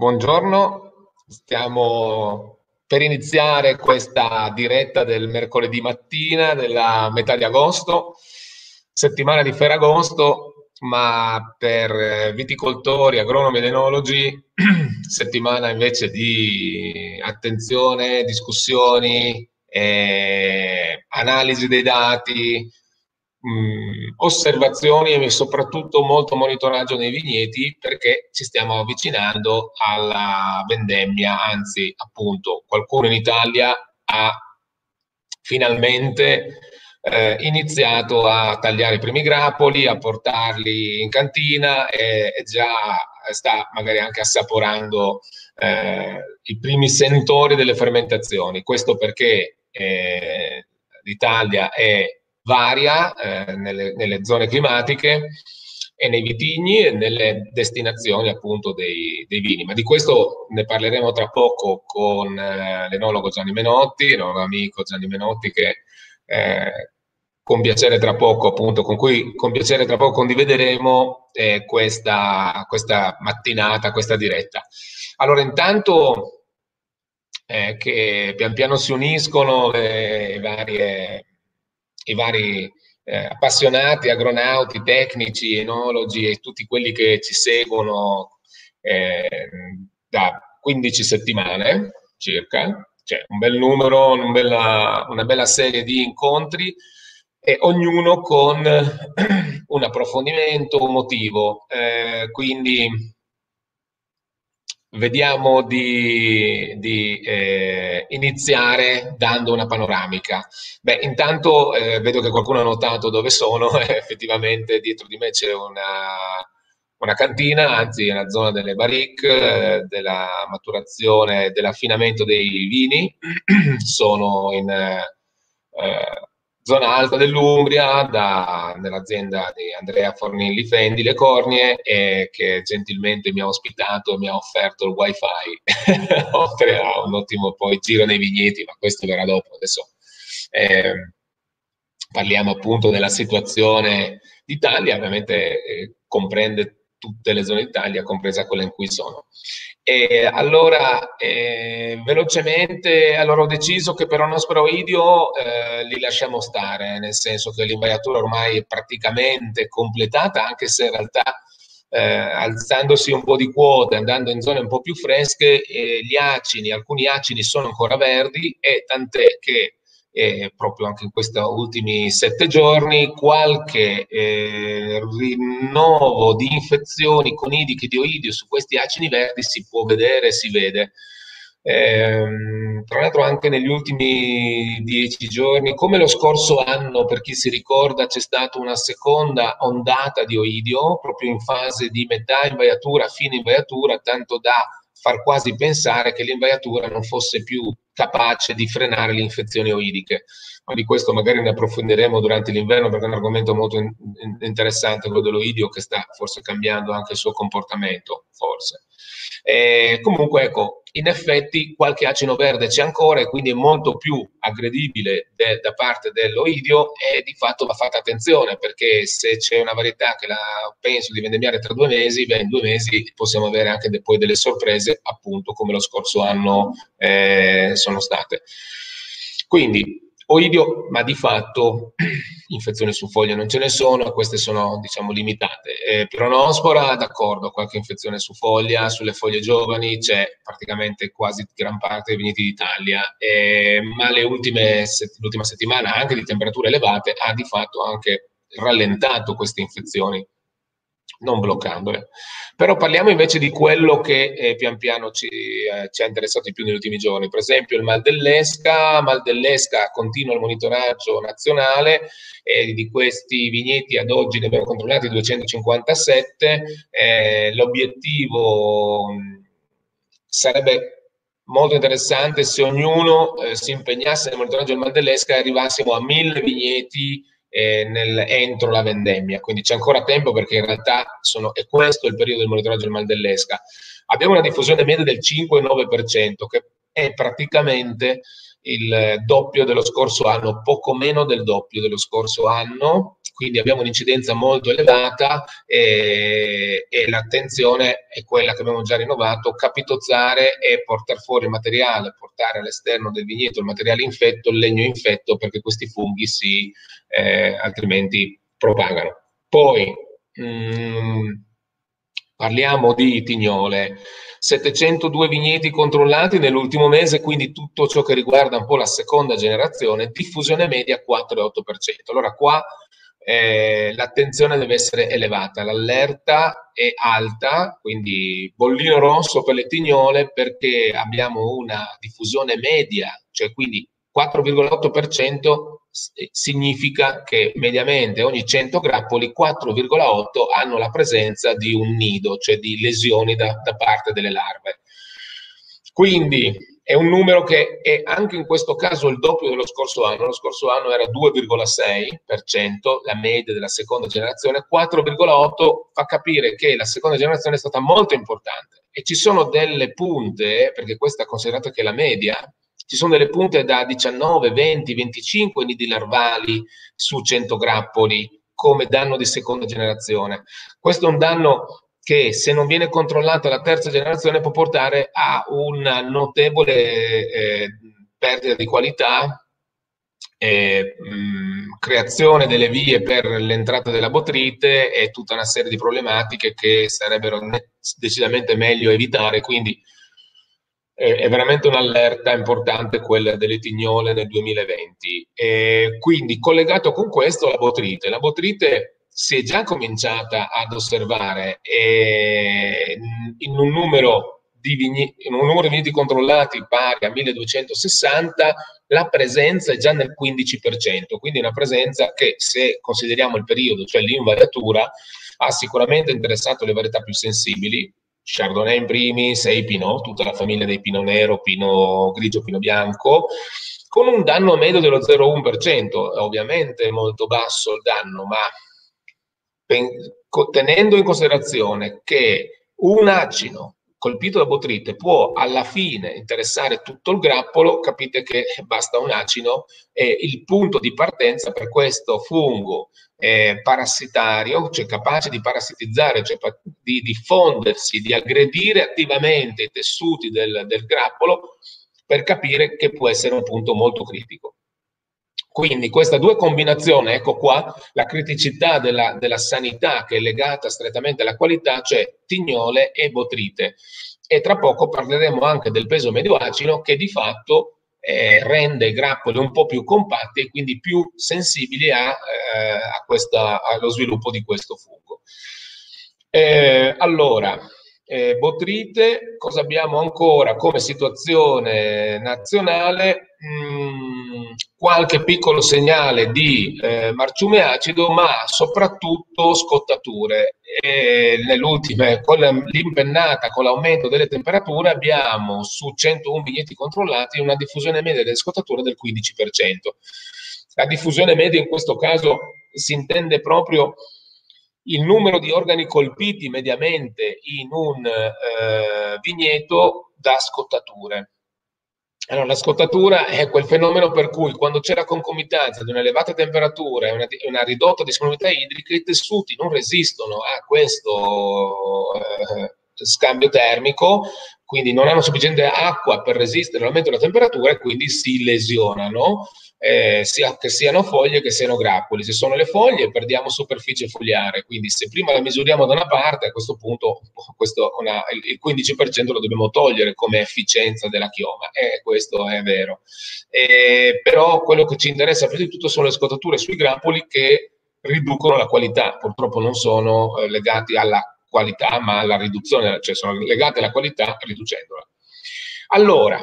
Buongiorno, stiamo per iniziare questa diretta del mercoledì mattina della metà di agosto, settimana di Ferragosto, ma per viticoltori, agronomi ed enologi, settimana invece di attenzione, discussioni, eh, analisi dei dati, mh, osservazioni e soprattutto molto monitoraggio nei vigneti perché ci stiamo avvicinando alla vendemmia, anzi appunto qualcuno in Italia ha finalmente eh, iniziato a tagliare i primi grappoli, a portarli in cantina e, e già sta magari anche assaporando eh, i primi sentori delle fermentazioni. Questo perché eh, l'Italia è varia eh, nelle, nelle, zone climatiche e nei vitigni e nelle destinazioni appunto dei, dei, vini. Ma di questo ne parleremo tra poco con eh, l'enologo Gianni Menotti, l'enologo amico Gianni Menotti che eh, con piacere tra poco appunto con cui con piacere tra poco condivideremo eh, questa, questa mattinata, questa diretta. Allora intanto eh, che pian piano si uniscono le varie i vari eh, appassionati, agronauti, tecnici, enologi e tutti quelli che ci seguono eh, da 15 settimane circa, cioè un bel numero, un bella, una bella serie di incontri e ognuno con un approfondimento, un motivo. Eh, quindi Vediamo di, di eh, iniziare dando una panoramica. Beh, intanto eh, vedo che qualcuno ha notato dove sono, effettivamente dietro di me c'è una, una cantina, anzi è la zona delle barrique, eh, della maturazione, dell'affinamento dei vini. Sono in eh, zona alta dell'Umbria, da, nell'azienda di Andrea Fornilli Fendi, Le Cornie, e che gentilmente mi ha ospitato e mi ha offerto il wifi, oltre a un ottimo poi giro nei vigneti, ma questo verrà dopo. Adesso eh, parliamo appunto della situazione d'Italia, ovviamente eh, comprende tutte le zone d'Italia, compresa quella in cui sono. E allora, eh, velocemente, allora ho deciso che per Onosperoidio eh, li lasciamo stare, nel senso che l'invaiatura ormai è praticamente completata, anche se in realtà eh, alzandosi un po' di quote, andando in zone un po' più fresche, eh, gli acini, alcuni acini sono ancora verdi e tant'è che eh, proprio anche in questi ultimi sette giorni, qualche eh, rinnovo di infezioni con idiche di oidio su questi acini verdi si può vedere, si vede. Eh, tra l'altro anche negli ultimi dieci giorni, come lo scorso anno, per chi si ricorda, c'è stata una seconda ondata di oidio, proprio in fase di metà invaiatura, fine invaiatura, tanto da far quasi pensare che l'invaiatura non fosse più capace di frenare le infezioni oidiche. Ma di questo magari ne approfondiremo durante l'inverno perché è un argomento molto in, in, interessante, quello dell'oidio che sta forse cambiando anche il suo comportamento, forse. Eh, comunque, ecco, in effetti qualche acino verde c'è ancora e quindi è molto più aggredibile de, da parte dell'oidio e di fatto va fatta attenzione perché se c'è una varietà che la penso di vendemmiare tra due mesi, beh, in due mesi possiamo avere anche de, poi delle sorprese, appunto come lo scorso anno eh, sono state. Quindi Oidio, ma di fatto infezioni su foglia non ce ne sono, queste sono diciamo limitate. Eh, Pronospora, d'accordo, qualche infezione su foglia, sulle foglie giovani c'è praticamente quasi gran parte dei vigneti d'Italia, eh, ma ultime, l'ultima settimana anche di temperature elevate ha di fatto anche rallentato queste infezioni non bloccandole. Però parliamo invece di quello che eh, pian piano ci, eh, ci, ha interessato di più negli ultimi giorni, per esempio il mal dell'Esca, mal dell'Esca continua il monitoraggio nazionale e di questi vigneti ad oggi ne abbiamo controllati 257, eh, l'obiettivo sarebbe molto interessante se ognuno eh, si impegnasse nel monitoraggio del mal dell'Esca e arrivassimo a mille vigneti eh, nel, entro la vendemmia, quindi c'è ancora tempo perché in realtà sono, è questo il periodo del monitoraggio del mal dell'esca. Abbiamo una diffusione media del 5-9%, che è praticamente il doppio dello scorso anno, poco meno del doppio dello scorso anno, quindi abbiamo un'incidenza molto elevata e, e, l'attenzione è quella che abbiamo già rinnovato, capitozzare e portare fuori il materiale, portare all'esterno del vigneto il materiale infetto, il legno infetto, perché questi funghi si eh, altrimenti propagano. Poi mh, mm, parliamo di tignole. 702 vigneti controllati nell'ultimo mese, quindi tutto ciò che riguarda un po' la seconda generazione, diffusione media 4,8%. Allora qua eh, l'attenzione deve essere elevata, l'allerta è alta, quindi bollino rosso per le tignole perché abbiamo una diffusione media, cioè quindi 4,8% significa che mediamente ogni 100 grappoli 4,8 hanno la presenza di un nido, cioè di lesioni da, da parte delle larve. Quindi è un numero che è anche in questo caso il doppio dello scorso anno. Lo scorso anno era 2,6%, la media della seconda generazione, 4,8% fa capire che la seconda generazione è stata molto importante. E ci sono delle punte, perché questa è considerata che è la media, ci sono delle punte da 19, 20, 25 nidi larvali su 100 grappoli come danno di seconda generazione. Questo è un danno che se non viene controllata la terza generazione può portare a una notevole eh, perdita di qualità, eh, mh, creazione delle vie per l'entrata della botrite e tutta una serie di problematiche che sarebbero decisamente meglio evitare. Quindi è veramente un'allerta importante quella delle tignole nel 2020. E quindi collegato con questo la botrite. La botrite si è già cominciata ad osservare in un numero di vigneti, in un numero di vigneti controllati pari a 1260, la presenza è già nel 15%, quindi una presenza che se consideriamo il periodo, cioè l'invariatura, ha sicuramente interessato le varietà più sensibili, Chardonnay in primis e Pinot, tutta la famiglia dei Pinot Nero, Pinot Grigio, Pinot Bianco, con un danno medio dello 0,1%, ovviamente molto basso il danno, ma tenendo in considerazione che un acino colpito da botrite può alla fine interessare tutto il grappolo, capite che basta un acino e il punto di partenza per questo fungo eh, parassitario, cioè capace di parassitizzare, cioè di diffondersi, di aggredire attivamente i tessuti del, del grappolo per capire che può essere un punto molto critico. Quindi queste due combinazioni, ecco qua, la criticità della, della, sanità che è legata strettamente alla qualità, cioè tignole e botrite. E tra poco parleremo anche del peso medio acino che di fatto eh, rende i grappoli un po' più compatti e quindi più sensibili a, eh, a questa, allo sviluppo di questo fungo. Eh, allora, eh, botrite, cosa abbiamo ancora come situazione nazionale? Mm, qualche piccolo segnale di eh, marciume acido, ma soprattutto scottature. E nell'ultima, con l'impennata, con l'aumento delle temperature, abbiamo su 101 vigneti controllati una diffusione media delle scottature del 15%. La diffusione media in questo caso si intende proprio il numero di organi colpiti mediamente in un eh, vigneto da scottature. Allora, la scottatura è quel fenomeno per cui quando c'è la concomitanza di un'elevata temperatura e una, una, ridotta disponibilità idrica, i tessuti non resistono a questo eh, scambio termico, quindi non hanno sufficiente acqua per resistere all'aumento della temperatura e quindi si lesionano eh, sia che siano foglie che siano grappoli. Se sono le foglie perdiamo superficie fogliare, quindi se prima la misuriamo da una parte, a questo punto questo una, il 15% lo dobbiamo togliere come efficienza della chioma, e questo è vero. Eh, però quello che ci interessa prima di tutto sono le scottature sui grappoli che riducono la qualità, purtroppo non sono eh, legati alla qualità ma alla riduzione, cioè sono legati alla qualità riducendola. Allora,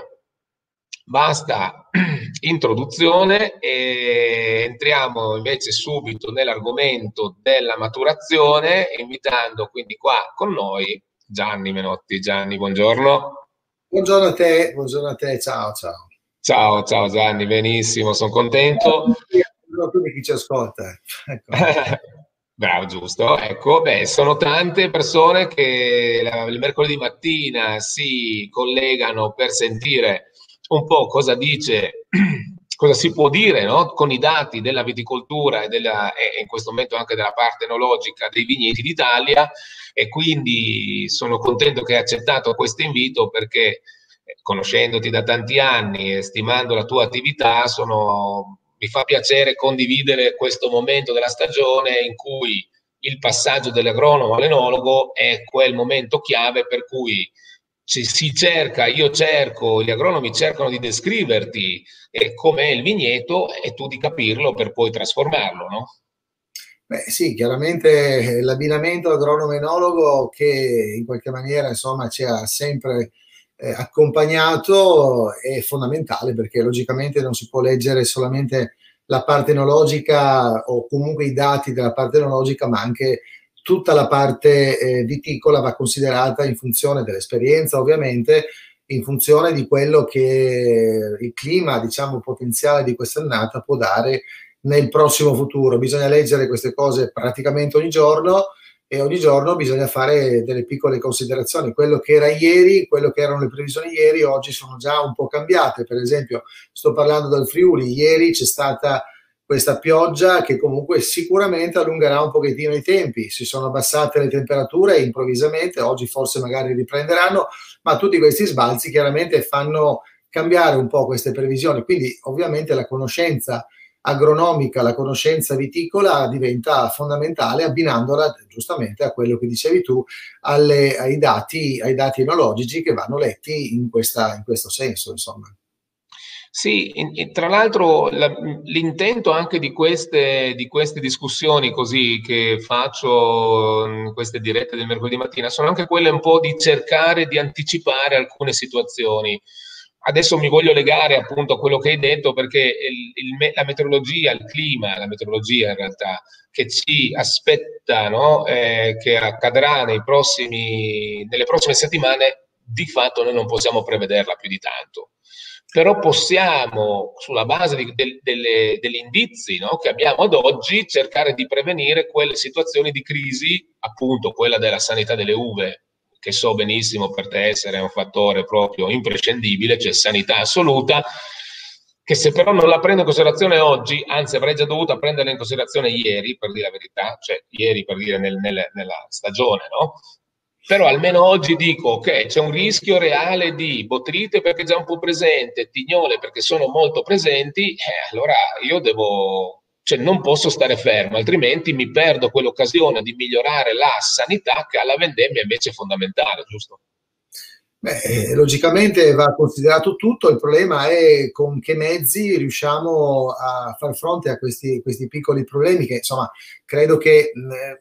Basta introduzione e entriamo invece subito nell'argomento della maturazione, invitando quindi qua con noi Gianni Menotti. Gianni, buongiorno. Buongiorno a te, buongiorno a te, ciao ciao. Ciao, ciao Gianni, benissimo, sono contento. Buongiorno a tutti chi ci ascolta. Ecco. Bravo, giusto. Ecco, beh, sono tante persone che il mercoledì mattina si collegano per sentire un po' cosa dice cosa si può dire no? con i dati della viticoltura e, della, e, in questo momento anche della parte enologica dei vigneti d'Italia e quindi sono contento che hai accettato questo invito perché eh, conoscendoti da tanti anni e stimando la tua attività sono, mi fa piacere condividere questo momento della stagione in cui il passaggio dell'agronomo all'enologo è quel momento chiave per cui ci si cerca, io cerco, gli agronomi cercano di descriverti eh, com'è il vigneto e tu di capirlo per poi trasformarlo, no? Beh, sì, chiaramente eh, l'abbinamento agronomo-enologo che in qualche maniera insomma ci ha sempre eh, accompagnato è fondamentale perché logicamente non si può leggere solamente la parte enologica o comunque i dati della parte enologica, ma anche tutta la parte eh, viticola va considerata in funzione dell'esperienza, ovviamente, in funzione di quello che il clima, diciamo, potenziale di quest'annata può dare nel prossimo futuro. Bisogna leggere queste cose praticamente ogni giorno e ogni giorno bisogna fare delle piccole considerazioni. Quello che era ieri, quello che erano le previsioni ieri, oggi sono già un po' cambiate. Per esempio, sto parlando del Friuli, ieri c'è stata questa pioggia che comunque sicuramente allungherà un pochettino i tempi. Si sono abbassate le temperature improvvisamente, oggi forse magari riprenderanno, ma tutti questi sbalzi chiaramente fanno cambiare un po' queste previsioni. Quindi ovviamente la conoscenza agronomica, la conoscenza viticola diventa fondamentale abbinandola giustamente a quello che dicevi tu, alle, ai, dati, ai dati enologici che vanno letti in, questa, in questo senso. Insomma. Sì, in, tra l'altro la, l'intento anche di queste, di queste, discussioni così che faccio in queste dirette del mercoledì mattina sono anche quelle un po' di cercare di anticipare alcune situazioni. Adesso mi voglio legare appunto a quello che hai detto perché il, il, la meteorologia, il clima, la meteorologia in realtà che ci aspetta, no? eh, che accadrà prossimi, nelle prossime settimane, di fatto noi non possiamo prevederla più di tanto. Però possiamo, sulla base di, de, delle, degli indizi no, che abbiamo ad oggi, cercare di prevenire quelle situazioni di crisi, appunto quella della sanità delle uve, che so benissimo per te essere un fattore proprio imprescindibile, cioè sanità assoluta, che se però non la prendo in considerazione oggi, anzi avrei già dovuto prenderla in considerazione ieri, per dire la verità, cioè ieri per dire nel, nel, nella stagione, no? Però almeno oggi dico, ok, c'è un rischio reale di botrite perché è già un po' presente, tignole perché sono molto presenti, eh, allora io devo, cioè non posso stare fermo, altrimenti mi perdo quell'occasione di migliorare la sanità che alla vendemmia invece è fondamentale, giusto? Beh, eh, logicamente va considerato tutto, il problema è con che mezzi riusciamo a far fronte a questi, questi piccoli problemi che insomma credo che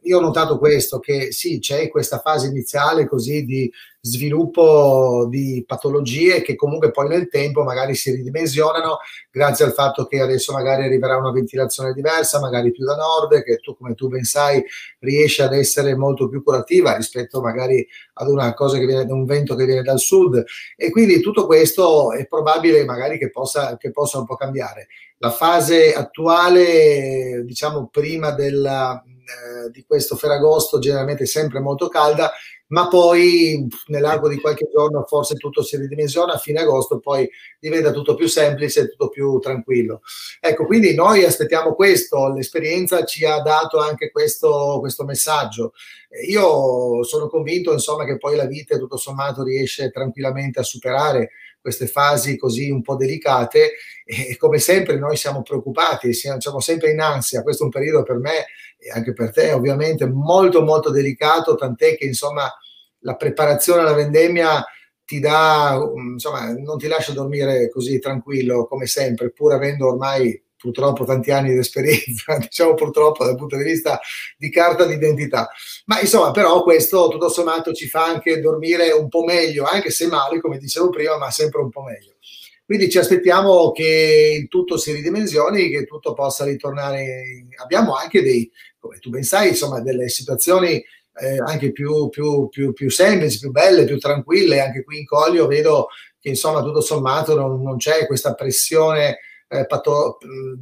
io ho notato questo, che sì, c'è questa fase iniziale così di sviluppo di patologie che comunque poi nel tempo magari si ridimensionano grazie al fatto che adesso magari arriverà una ventilazione diversa, magari più da nord, che tu come tu ben sai riesce ad essere molto più curativa rispetto magari ad una cosa che viene da un vento che viene dal sud e quindi tutto questo è probabile magari che possa, che possa un po' cambiare. La fase attuale, diciamo prima della, eh, di questo Ferragosto, generalmente sempre molto calda, ma poi nell'arco di qualche giorno forse tutto si ridimensiona, a fine agosto poi diventa tutto più semplice, tutto più tranquillo. Ecco, quindi noi aspettiamo questo, l'esperienza ci ha dato anche questo, questo messaggio. Io sono convinto, insomma, che poi la vita tutto sommato riesce tranquillamente a superare queste fasi così un po' delicate e come sempre noi siamo preoccupati, siamo, siamo sempre in ansia, questo è un periodo per me e anche per te ovviamente molto molto delicato, tant'è che insomma la preparazione alla vendemmia ti dà, insomma, non ti lascia dormire così tranquillo come sempre, pur avendo ormai purtroppo tanti anni di esperienza, diciamo purtroppo dal punto di vista di carta d'identità. Ma insomma, però questo tutto sommato ci fa anche dormire un po' meglio, anche se male, come dicevo prima, ma sempre un po' meglio. Quindi ci aspettiamo che il tutto si ridimensioni, che tutto possa ritornare. Abbiamo anche dei, come tu ben sai, insomma, delle situazioni eh, anche più, più, più, più, semplici, più belle, più tranquille. Anche qui in Coglio vedo che insomma tutto sommato non, non c'è questa pressione eh, pato-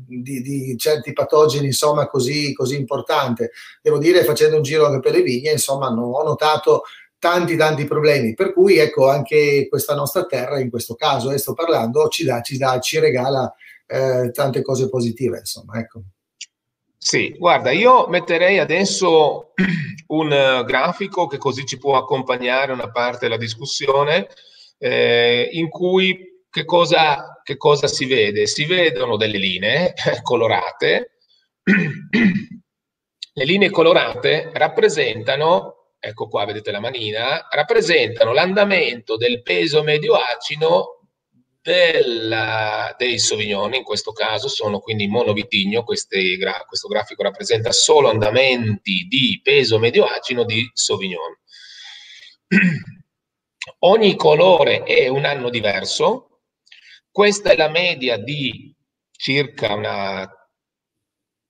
di, di, certi patogeni insomma così, così importante. Devo dire, facendo un giro anche per le vigne, insomma, non ho notato tanti tanti problemi per cui ecco anche questa nostra terra in questo caso eh, sto parlando ci, dà, ci, dà, ci regala eh, tante cose positive, insomma, ecco. Sì, guarda, io metterei adesso un uh, grafico che così ci può accompagnare una parte della discussione, eh, in cui che cosa, che cosa si vede? Si vedono delle linee colorate. Le linee colorate rappresentano, ecco qua vedete la manina, rappresentano l'andamento del peso medio acino del, dei Sauvignon, in questo caso sono quindi monovitigno, questi, questo grafico rappresenta solo andamenti di peso medio acino di Sauvignon. Ogni colore è un anno diverso, questa è la media di circa una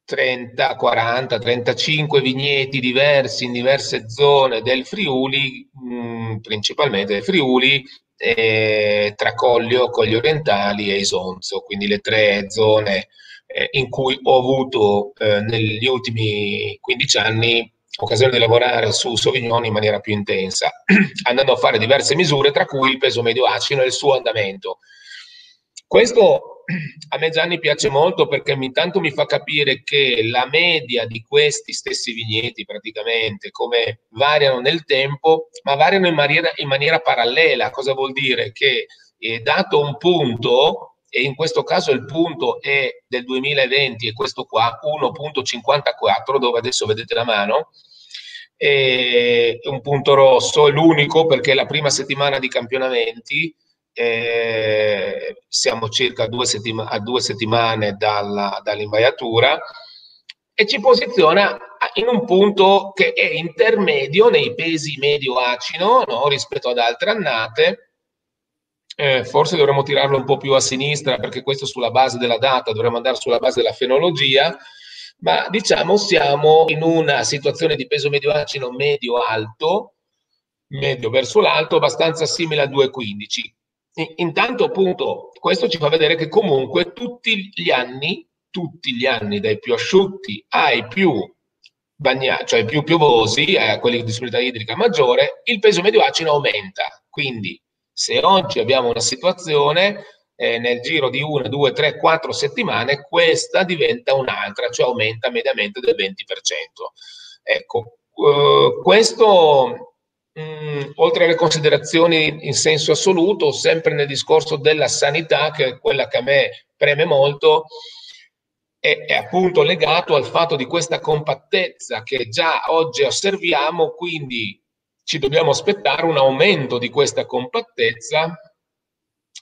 30, 40, 35 vigneti diversi in diverse zone del Friuli, mm, principalmente del Friuli, eh, tra Coglio, Coglio Orientali e Isonzo, quindi le tre zone eh, in cui ho avuto eh, negli ultimi 15 anni occasione di lavorare su Sauvignon in maniera più intensa, andando a fare diverse misure, tra cui il peso medio acino e il suo andamento. Questo a me Gianni piace molto perché intanto mi fa capire che la media di questi stessi vigneti praticamente come variano nel tempo, ma variano in maniera, in maniera parallela. Cosa vuol dire? Che eh, dato un punto, e in questo caso il punto è del 2020 e questo qua 1.54 dove adesso vedete la mano, è un punto rosso, è l'unico perché la prima settimana di campionamenti eh, siamo circa due settima- a due settimane dalla, dall'invaiatura e ci posiziona in un punto che è intermedio nei pesi medio-acino no? rispetto ad altre annate. Eh, forse dovremmo tirarlo un po' più a sinistra perché questo sulla base della data, dovremmo andare sulla base della fenologia, ma diciamo siamo in una situazione di peso medio-acino medio-alto, medio verso l'alto, abbastanza simile al 2,15 Intanto, appunto, questo ci fa vedere che comunque tutti gli anni, tutti gli anni, dai più asciutti ai più bagnati, cioè più piovosi, a quelli di disponibilità idrica maggiore, il peso medio acino aumenta. Quindi, se oggi abbiamo una situazione, eh, nel giro di una, due, tre, quattro settimane, questa diventa un'altra, cioè aumenta mediamente del 20%. Ecco, eh, questo mh, mm, oltre alle considerazioni in senso assoluto, sempre nel discorso della sanità, che è quella che a me preme molto, è, è appunto legato al fatto di questa compattezza che già oggi osserviamo, quindi ci dobbiamo aspettare un aumento di questa compattezza.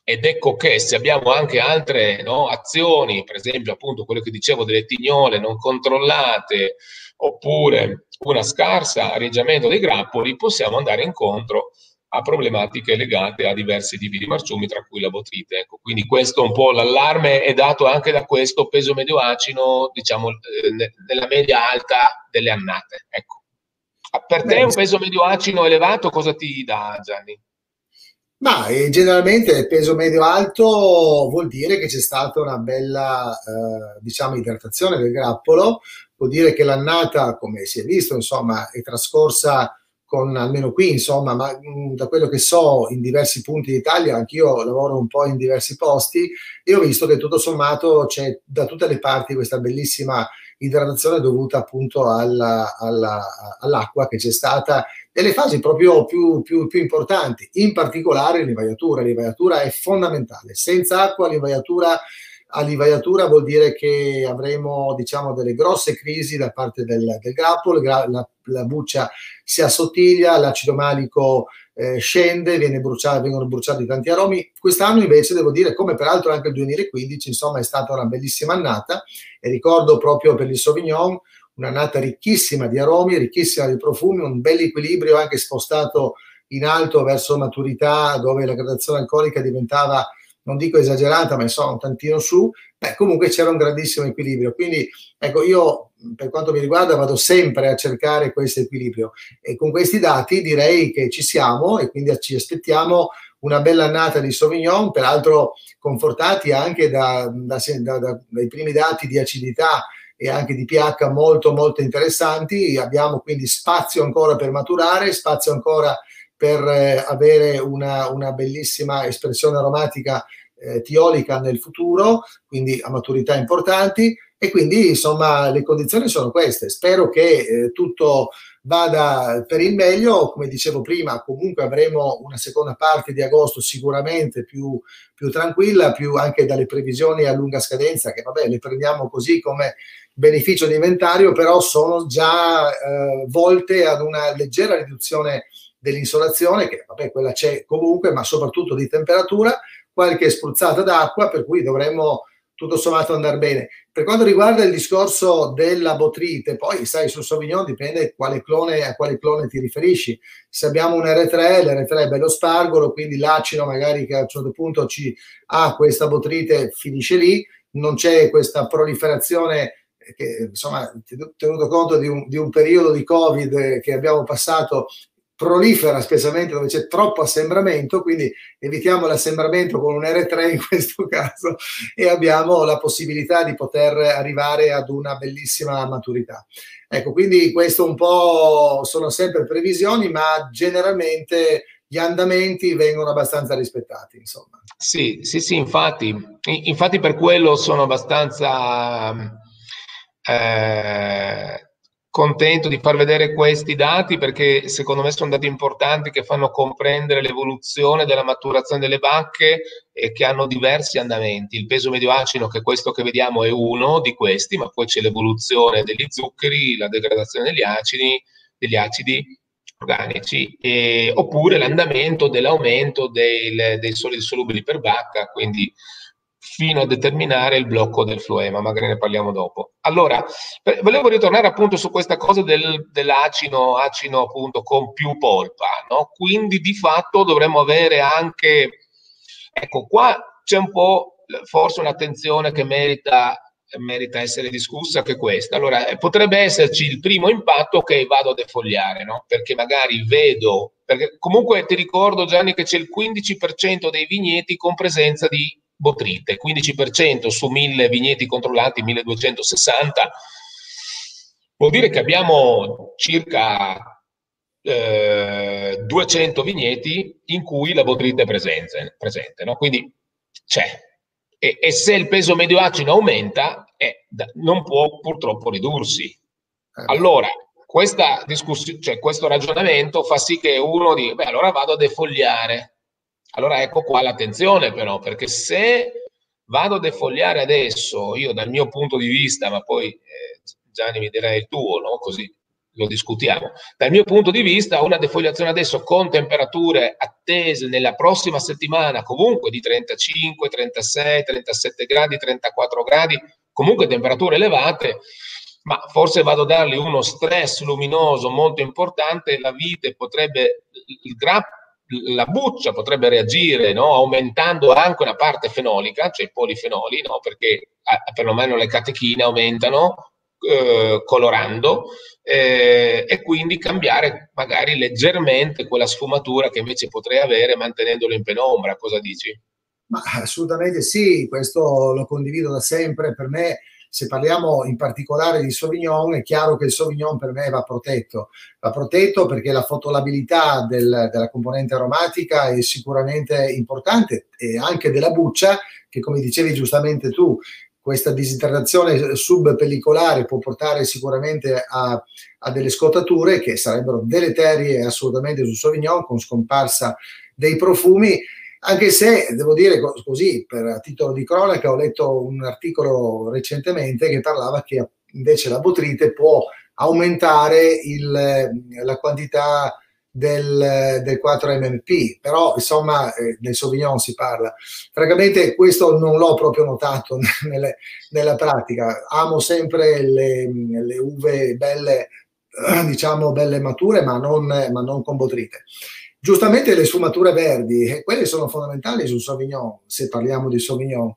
Ed ecco che se abbiamo anche altre no, azioni, per esempio appunto quello che dicevo delle tignole non controllate, oppure una scarsa arrangiamento dei grappoli, possiamo andare incontro a problematiche legate a diversi tipi di marciumi, tra cui la botrite. Ecco, quindi questo un po' l'allarme è dato anche da questo peso medio acino, diciamo, eh, nella media alta delle annate. Ecco. Per te un peso medio acino elevato cosa ti dà, Gianni? Ma eh, generalmente il peso medio alto vuol dire che c'è stata una bella, eh, diciamo, idratazione del grappolo, vuol dire che l'annata, come si è visto, insomma, è trascorsa con almeno qui, insomma, ma mh, mm, da quello che so in diversi punti d'Italia, anch'io lavoro un po' in diversi posti, e ho visto che tutto sommato c'è da tutte le parti questa bellissima idratazione dovuta appunto alla, alla, all'acqua che c'è stata nelle fasi proprio più, più, più importanti, in particolare l'invaiatura. L'invaiatura è fondamentale. Senza acqua l'invaiatura all'invaiatura vuol dire che avremo diciamo delle grosse crisi da parte del, del grappolo, la, la, la, buccia si assottiglia, l'acido malico eh, scende, bruciato, vengono bruciati tanti aromi. Quest'anno invece devo dire, come peraltro anche il 2015, insomma è stata una bellissima annata e ricordo proprio per il Sauvignon un'annata ricchissima di aromi, ricchissima di profumi, un bel equilibrio anche spostato in alto verso maturità dove la gradazione alcolica diventava non dico esagerata, ma insomma un tantino su, beh, comunque c'era un grandissimo equilibrio. Quindi, ecco, io per quanto mi riguarda vado sempre a cercare questo equilibrio e con questi dati direi che ci siamo e quindi ci aspettiamo una bella annata di Sauvignon, peraltro confortati anche da, da, da, dai primi dati di acidità e anche di pH molto molto interessanti. Abbiamo quindi spazio ancora per maturare, spazio ancora per eh, avere una, una, bellissima espressione aromatica eh, tiolica nel futuro, quindi a maturità importanti e quindi insomma le condizioni sono queste. Spero che eh, tutto vada per il meglio, come dicevo prima, comunque avremo una seconda parte di agosto sicuramente più, più tranquilla, più anche dalle previsioni a lunga scadenza, che vabbè le prendiamo così come beneficio di inventario, però sono già eh, volte ad una leggera riduzione dell'insolazione, che vabbè quella c'è comunque, ma soprattutto di temperatura, qualche spruzzata d'acqua, per cui dovremmo tutto sommato andare bene. Per quanto riguarda il discorso della botrite, poi sai, sul Sauvignon dipende quale clone, a quale clone ti riferisci. Se abbiamo un R3, l'R3 è bello spargolo, quindi l'acido magari che a un certo punto ci ha questa botrite finisce lì, non c'è questa proliferazione che insomma tenuto conto di un, di un periodo di covid che abbiamo passato prolifera specialmente dove c'è troppo assembramento, quindi evitiamo l'assembramento con un R3 in questo caso e abbiamo la possibilità di poter arrivare ad una bellissima maturità. Ecco, quindi questo un po' sono sempre previsioni, ma generalmente gli andamenti vengono abbastanza rispettati, insomma. Sì, sì, sì, infatti, infatti per quello sono abbastanza eh, contento di far vedere questi dati perché secondo me sono dati importanti che fanno comprendere l'evoluzione della maturazione delle bacche e che hanno diversi andamenti. Il peso medio acido, che questo che vediamo è uno di questi, ma poi c'è l'evoluzione degli zuccheri, la degradazione degli acidi, degli acidi organici, e, oppure l'andamento dell'aumento dei, dei solidi solubili per bacca, quindi fino a determinare il blocco del floema, magari ne parliamo dopo. Allora, volevo ritornare appunto su questa cosa del, dell'acino, acino appunto con più polpa, no? Quindi di fatto dovremmo avere anche, ecco qua c'è un po' forse un'attenzione che merita, merita essere discussa che questa. Allora, eh, potrebbe esserci il primo impatto che vado a defogliare, no? Perché magari vedo, perché comunque ti ricordo Gianni che c'è il 15% dei vigneti con presenza di Botrite, 15% su 1000 vigneti controllati, 1260, vuol dire che abbiamo circa eh, 200 vigneti in cui la botrite è presente, presente no? quindi c'è. E, e, se il peso medio acido aumenta, eh, non può purtroppo ridursi. Eh. Allora, questa discussione, cioè questo ragionamento fa sì che uno dica, beh, allora vado a defogliare allora ecco qua l'attenzione però, perché se vado a defogliare adesso, io dal mio punto di vista, ma poi eh, Gianni mi dirà il tuo, no? così lo discutiamo. Dal mio punto di vista, una defogliazione adesso con temperature attese nella prossima settimana, comunque di 35, 36, 37 gradi, 34 gradi, comunque temperature elevate, ma forse vado a dargli uno stress luminoso molto importante, la vite potrebbe, il grappo la buccia potrebbe reagire no? aumentando anche una parte fenolica, cioè i polifenoli, no? perché a, perlomeno le catechine aumentano eh, colorando eh, e quindi cambiare magari leggermente quella sfumatura che invece potrei avere mantenendolo in penombra. Cosa dici? Ma assolutamente sì, questo lo condivido da sempre. Per me se parliamo in particolare di Sauvignon, è chiaro che il Sauvignon per me va protetto. Va protetto perché la fotolabilità del, della componente aromatica è sicuramente importante e anche della buccia, che come dicevi giustamente tu, questa disidratazione subpellicolare può portare sicuramente a, a, delle scottature che sarebbero deleterie assolutamente sul Sauvignon con scomparsa dei profumi anche se devo dire così, per titolo di cronaca, ho letto un articolo recentemente che parlava che invece la botrite può aumentare il, la quantità del, del 4-MMP, però insomma eh, nel Sauvignon si parla. Francamente questo non l'ho proprio notato nelle, nella pratica, amo sempre le, le uve belle, diciamo belle mature, ma non, ma non con botrite. Giustamente le sfumature verdi, eh, quelle sono fondamentali sul Sauvignon, se parliamo di Sauvignon,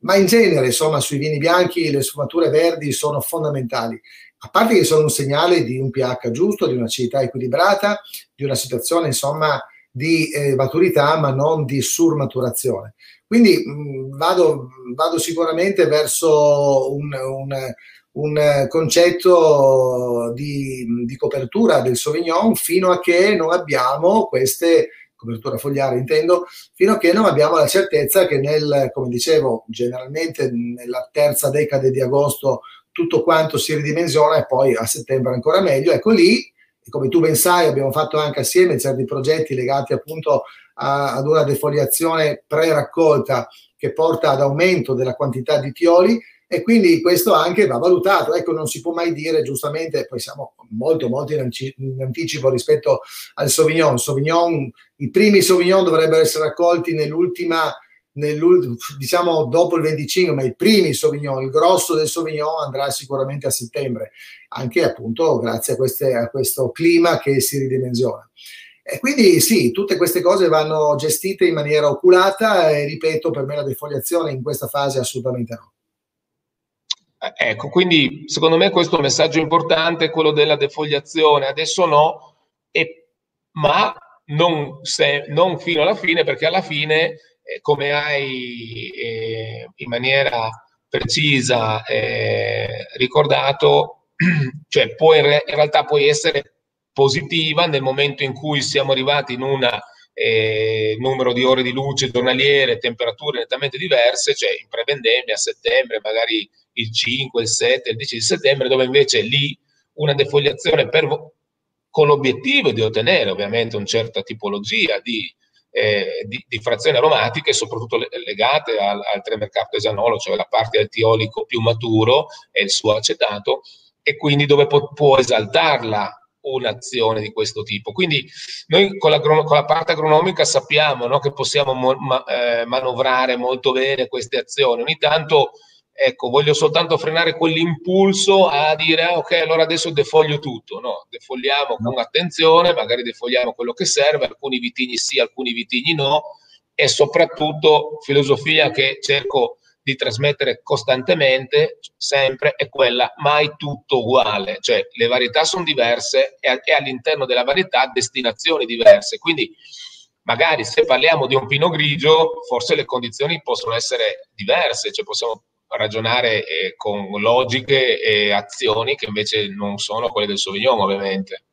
ma in genere, insomma, sui vini bianchi le sfumature verdi sono fondamentali, a parte che sono un segnale di un pH giusto, di un'acidità equilibrata, di una situazione, insomma, di eh, maturità, ma non di surmaturazione. Quindi mh, mm, vado, vado, sicuramente verso un, un un eh, concetto di, di, copertura del Sauvignon fino a che non abbiamo queste copertura fogliare intendo, fino a che non abbiamo la certezza che nel, come dicevo, generalmente nella terza decade di agosto tutto quanto si ridimensiona e poi a settembre ancora meglio. Ecco lì, come tu ben sai, abbiamo fatto anche assieme certi progetti legati appunto a, ad una defoliazione pre-raccolta che porta ad aumento della quantità di tioli e quindi questo anche va valutato. Ecco, non si può mai dire, giustamente, poi siamo molto, molto in, anticipo rispetto al Sauvignon. Sauvignon. I primi Sauvignon dovrebbero essere raccolti nell'ultima, diciamo dopo il 25, ma i primi Sauvignon, il grosso del Sauvignon andrà sicuramente a settembre, anche appunto grazie a, queste, a questo clima che si ridimensiona. E quindi sì, tutte queste cose vanno gestite in maniera oculata e ripeto, per me la defoliazione in questa fase assolutamente no. Ecco, quindi secondo me questo è un messaggio importante, quello della defogliazione. Adesso no, e, ma non, se, non, fino alla fine, perché alla fine, eh, come hai eh, in maniera precisa eh, ricordato, cioè può in, re, in, realtà puoi essere positiva nel momento in cui siamo arrivati in un eh, numero di ore di luce giornaliere, temperature nettamente diverse, cioè in prevendemmia a settembre, magari il 5, il 7, il 10 di settembre, dove invece lì una defogliazione per, con l'obiettivo di ottenere ovviamente una certa tipologia di, eh, di, di frazioni aromatiche, soprattutto legate al, al tremercaptesanolo, cioè la parte altiolico più maturo e il suo acetato, e quindi dove può, può esaltarla un'azione di questo tipo. Quindi noi con la, con la parte agronomica sappiamo no, che possiamo mo, ma, eh, manovrare molto bene queste azioni. Ogni tanto Ecco, voglio soltanto frenare quell'impulso a dire ah, ok, allora adesso defoglio tutto. No, defogliamo con attenzione, magari defogliamo quello che serve, alcuni vitigni sì, alcuni vitigni no, e soprattutto filosofia che cerco di trasmettere costantemente, sempre, è quella mai tutto uguale, cioè le varietà sono diverse e, e all'interno della varietà destinazioni diverse. Quindi magari se parliamo di un pino grigio, forse le condizioni possono essere diverse, cioè possiamo ragionare eh, con logiche e azioni che invece non sono quelle del Sauvignon, ovviamente.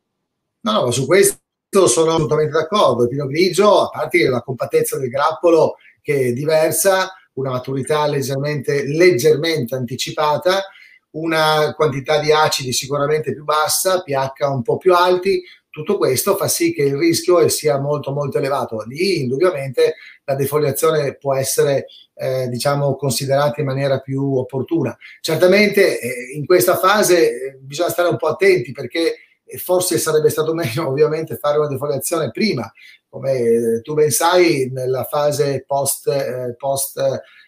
No, su questo sono assolutamente d'accordo. Il Pino Grigio, a parte la compattezza del grappolo che è diversa, una maturità leggermente, leggermente anticipata, una quantità di acidi sicuramente più bassa, pH un po' più alti, tutto questo fa sì che il rischio sia molto molto elevato. Lì indubbiamente la defoliazione può essere eh, diciamo considerata in maniera più opportuna. Certamente eh, in questa fase eh, bisogna stare un po' attenti perché eh, forse sarebbe stato meglio ovviamente fare una defoliazione prima, come eh, tu ben sai nella fase post, eh, post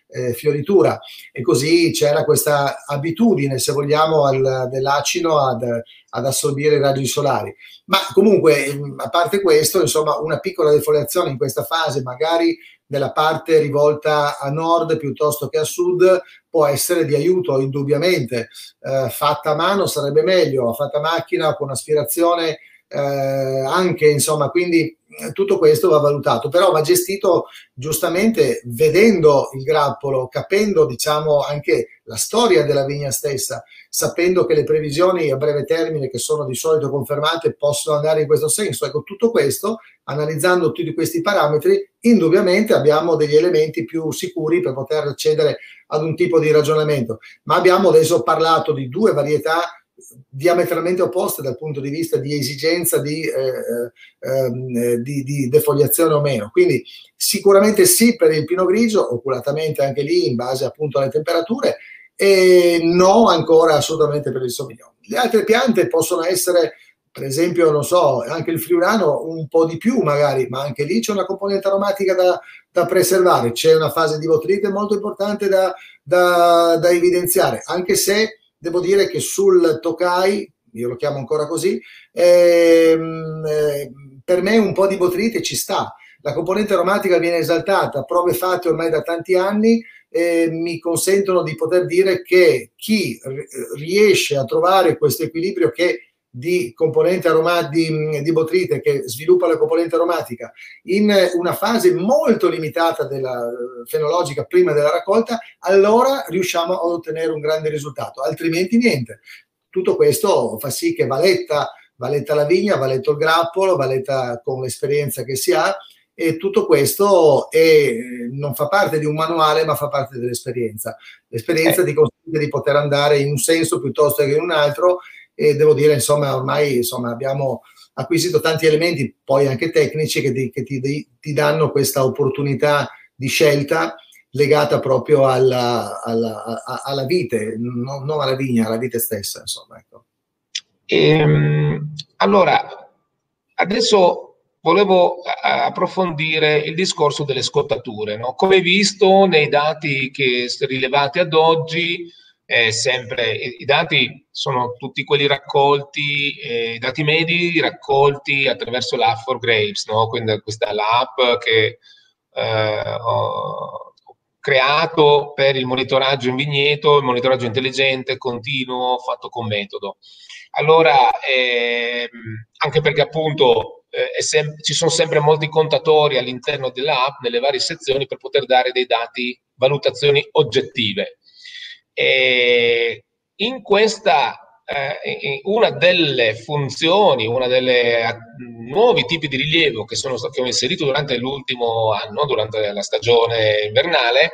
eh, fioritura e così c'era questa abitudine, se vogliamo, al, dell'acino ad, ad, assorbire i raggi solari. Ma comunque, a parte questo, insomma, una piccola defoliazione in questa fase, magari nella parte rivolta a nord piuttosto che a sud, può essere di aiuto, indubbiamente. Eh, fatta a mano sarebbe meglio, fatta a macchina con aspirazione eh, anche, insomma, quindi tutto questo va valutato, però va gestito giustamente vedendo il grappolo, capendo diciamo anche la storia della vigna stessa, sapendo che le previsioni a breve termine che sono di solito confermate possono andare in questo senso. Ecco, tutto questo, analizzando tutti questi parametri, indubbiamente abbiamo degli elementi più sicuri per poter accedere ad un tipo di ragionamento. Ma abbiamo adesso parlato di due varietà diametralmente opposte dal punto di vista di esigenza di, eh, eh, di, di, defoliazione o meno. Quindi sicuramente sì per il pino grigio, oculatamente anche lì in base appunto alle temperature, e no ancora assolutamente per il sauvignon. Le altre piante possono essere, per esempio, non so, anche il friulano un po' di più magari, ma anche lì c'è una componente aromatica da, da preservare, c'è una fase di botrite molto importante da, da, da evidenziare, anche se devo dire che sul Tokai, io lo chiamo ancora così, ehm, eh, per me un po' di botrite ci sta. La componente aromatica viene esaltata, prove fatte ormai da tanti anni eh, mi consentono di poter dire che chi riesce a trovare questo equilibrio che di componente aromatica di, di, botrite che sviluppa la componente aromatica in una fase molto limitata della fenologica prima della raccolta, allora riusciamo ad ottenere un grande risultato, altrimenti niente. Tutto questo fa sì che Valetta, Valetta la vigna, Valetta il grappolo, Valetta con l'esperienza che si ha, e tutto questo è, non fa parte di un manuale ma fa parte dell'esperienza. L'esperienza eh. ti consente di poter andare in un senso piuttosto che in un altro e devo dire insomma ormai insomma, abbiamo acquisito tanti elementi poi anche tecnici che, ti, che ti, ti danno questa opportunità di scelta legata proprio alla, alla, alla vite, no, non alla vigna, alla vite stessa insomma. Ecco. Ehm, allora, adesso volevo approfondire il discorso delle scottature. No? Come visto nei dati che rilevati ad oggi, eh, sempre, i, dati sono tutti quelli raccolti, eh, i dati medi raccolti attraverso l'app for Grapes, no? quindi questa è l'app che eh, ho creato per il monitoraggio in vigneto, il monitoraggio intelligente, continuo, fatto con metodo. Allora, ehm, anche perché appunto eh, sem- ci sono sempre molti contatori all'interno dell'app, nelle varie sezioni, per poter dare dei dati, valutazioni oggettive. E in questa, eh, una delle funzioni, una delle uh, nuovi tipi di rilievo che, sono, che ho inserito durante l'ultimo anno, durante la stagione invernale,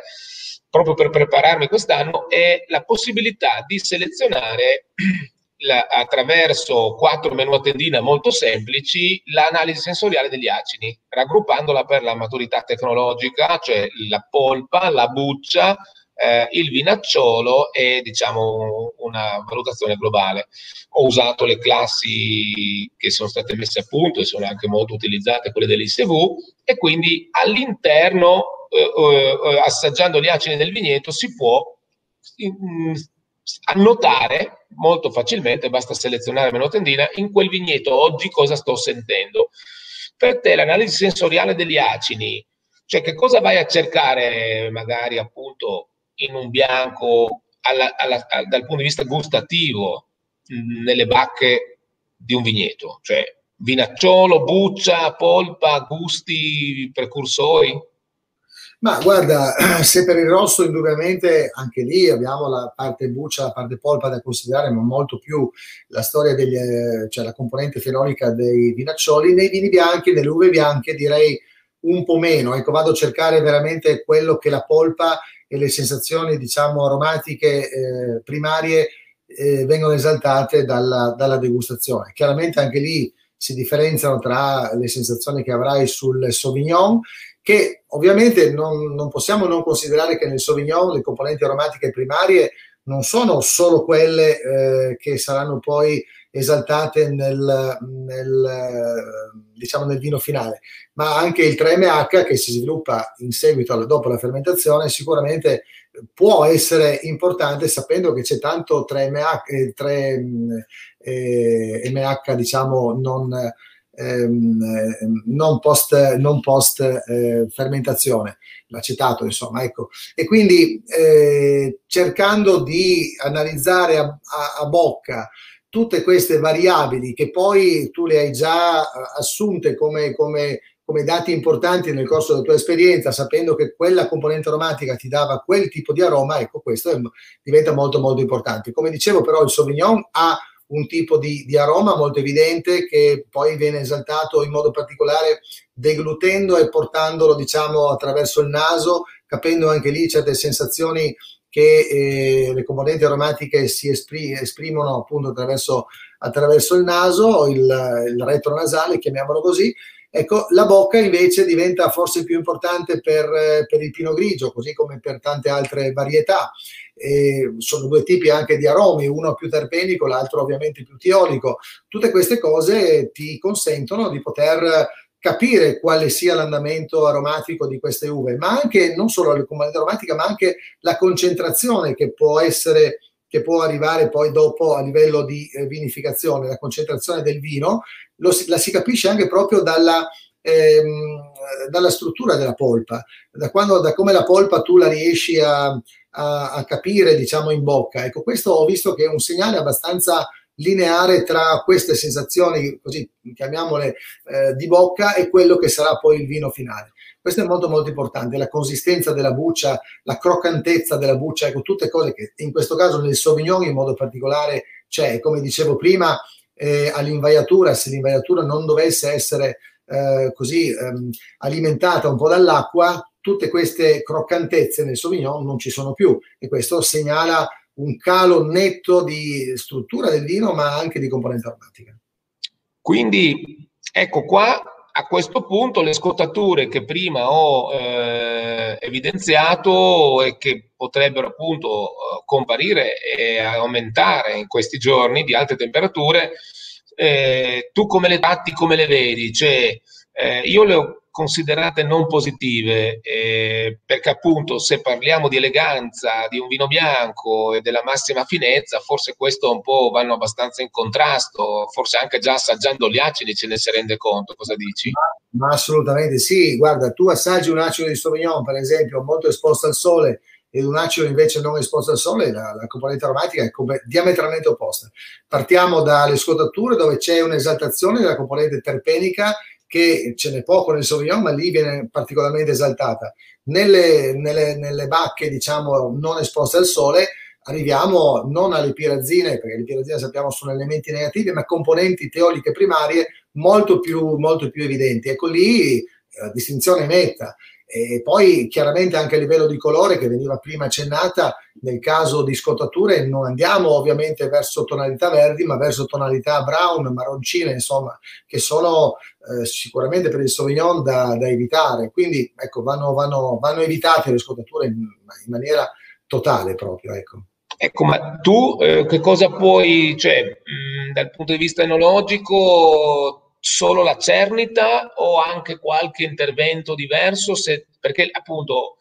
proprio per prepararmi quest'anno, è la possibilità di selezionare la, attraverso quattro menu a tendina molto semplici l'analisi sensoriale degli acini, raggruppandola per la maturità tecnologica, cioè la polpa, la buccia, eh, il vinacciolo e diciamo una valutazione globale. Ho usato le classi che sono state messe a punto e sono anche molto utilizzate, quelle dell'ISV, e quindi all'interno, eh, eh, assaggiando gli acini del vigneto, si può in, annotare molto facilmente, basta selezionare meno tendina, in quel vigneto oggi cosa sto sentendo. Per te l'analisi sensoriale degli acini, cioè che cosa vai a cercare magari appunto in un bianco alla, alla, dal punto di vista gustativo nelle bacche di un vigneto, cioè vinacciolo, buccia, polpa, gusti, precursori? Ma guarda, se per il rosso indubbiamente anche lì abbiamo la parte buccia, la parte polpa da considerare, ma molto più la storia degli, eh, cioè la componente fenoloica dei vinaccioli, nei vini bianchi, nelle uve bianche direi un po' meno, ecco vado a cercare veramente quello che la polpa e le sensazioni diciamo aromatiche eh, primarie eh, vengono esaltate dalla, dalla degustazione. Chiaramente anche lì si differenziano tra le sensazioni che avrai sul Sauvignon che ovviamente non, non, possiamo non considerare che nel Sauvignon le componenti aromatiche primarie non sono solo quelle eh, che saranno poi esaltate nel, nel, diciamo nel vino finale, ma anche il 3MH che si sviluppa in seguito alla, dopo la fermentazione sicuramente può essere importante sapendo che c'è tanto 3MH, 3, eh, MH diciamo non ehm, non post, non post eh, fermentazione, l'acetato insomma, ecco. E quindi eh, cercando di analizzare a, a, a bocca tutte queste variabili che poi tu le hai già eh, assunte come, come, come, dati importanti nel corso della tua esperienza, sapendo che quella componente aromatica ti dava quel tipo di aroma, ecco, questo è, diventa molto molto importante. Come dicevo però il Sauvignon ha un tipo di, di, aroma molto evidente che poi viene esaltato in modo particolare deglutendo e portandolo diciamo attraverso il naso, capendo anche lì certe sensazioni che eh, le componenti aromatiche si esprim- esprimono appunto attraverso, attraverso il naso, il, il retro nasale, chiamiamolo così, Ecco, la bocca invece diventa forse più importante per, per il pino grigio, così come per tante altre varietà. E sono due tipi anche di aromi, uno più terpenico, l'altro ovviamente più tiolico. Tutte queste cose ti consentono di poter capire quale sia l'andamento aromatico di queste uve, ma anche non solo la componente aromatica, ma anche la concentrazione che può essere che può arrivare poi dopo a livello di eh, vinificazione, la concentrazione del vino, lo, la si capisce anche proprio dalla, ehm, dalla struttura della polpa, da, quando, da come la polpa tu la riesci a, a, a, capire, diciamo, in bocca. Ecco, questo ho visto che è un segnale abbastanza lineare tra queste sensazioni, così chiamiamole, eh, di bocca e quello che sarà poi il vino finale. Questo è molto molto importante, la consistenza della buccia, la croccantezza della buccia, ecco, tutte cose che in questo caso nel Sauvignon in modo particolare c'è, come dicevo prima, eh, all'invaiatura, se l'invaiatura non dovesse essere eh, così ehm, alimentata un po' dall'acqua, tutte queste croccantezze nel Sauvignon non ci sono più e questo segnala un calo netto di struttura del vino ma anche di componente aromatica. Quindi ecco qua a questo punto le scottature che prima ho eh, evidenziato e che potrebbero appunto eh, comparire e aumentare in questi giorni di alte temperature, eh, tu come le tratti, come le vedi? Cioè, eh, io le ho considerate non positive, eh, perché appunto se parliamo di eleganza di un vino bianco e della massima finezza, forse questo un po' vanno abbastanza in contrasto, forse anche già assaggiando gli acidi ce ne si rende conto, cosa dici? Ma, ma assolutamente sì, guarda, tu assaggi un acido di Sauvignon, per esempio, molto esposto al sole, ed un acido invece non esposto al sole, la, la componente aromatica è come, diametralmente opposta. Partiamo dalle scottature dove c'è un'esaltazione della componente terpenica che ce n'è poco nel Sauvignon, ma lì viene particolarmente esaltata. Nelle, nelle, nelle bacche, diciamo, non esposte al sole, arriviamo non alle pirazine, perché le pirazine sappiamo sono elementi negativi, ma componenti teoliche primarie molto più, molto più evidenti. Ecco lì la distinzione netta. E poi chiaramente anche a livello di colore che veniva prima accennata, nel caso di scottature non andiamo ovviamente verso tonalità verdi, ma verso tonalità brown, marroncine, insomma, che sono eh, sicuramente per il Sauvignon da, da evitare. Quindi ecco, vanno, vanno, vanno, evitate le scottature in, in maniera totale proprio. Ecco. Ecco, ma tu eh, che cosa puoi, cioè, mh, dal punto di vista enologico, solo la cernita o anche qualche intervento diverso? Se, perché appunto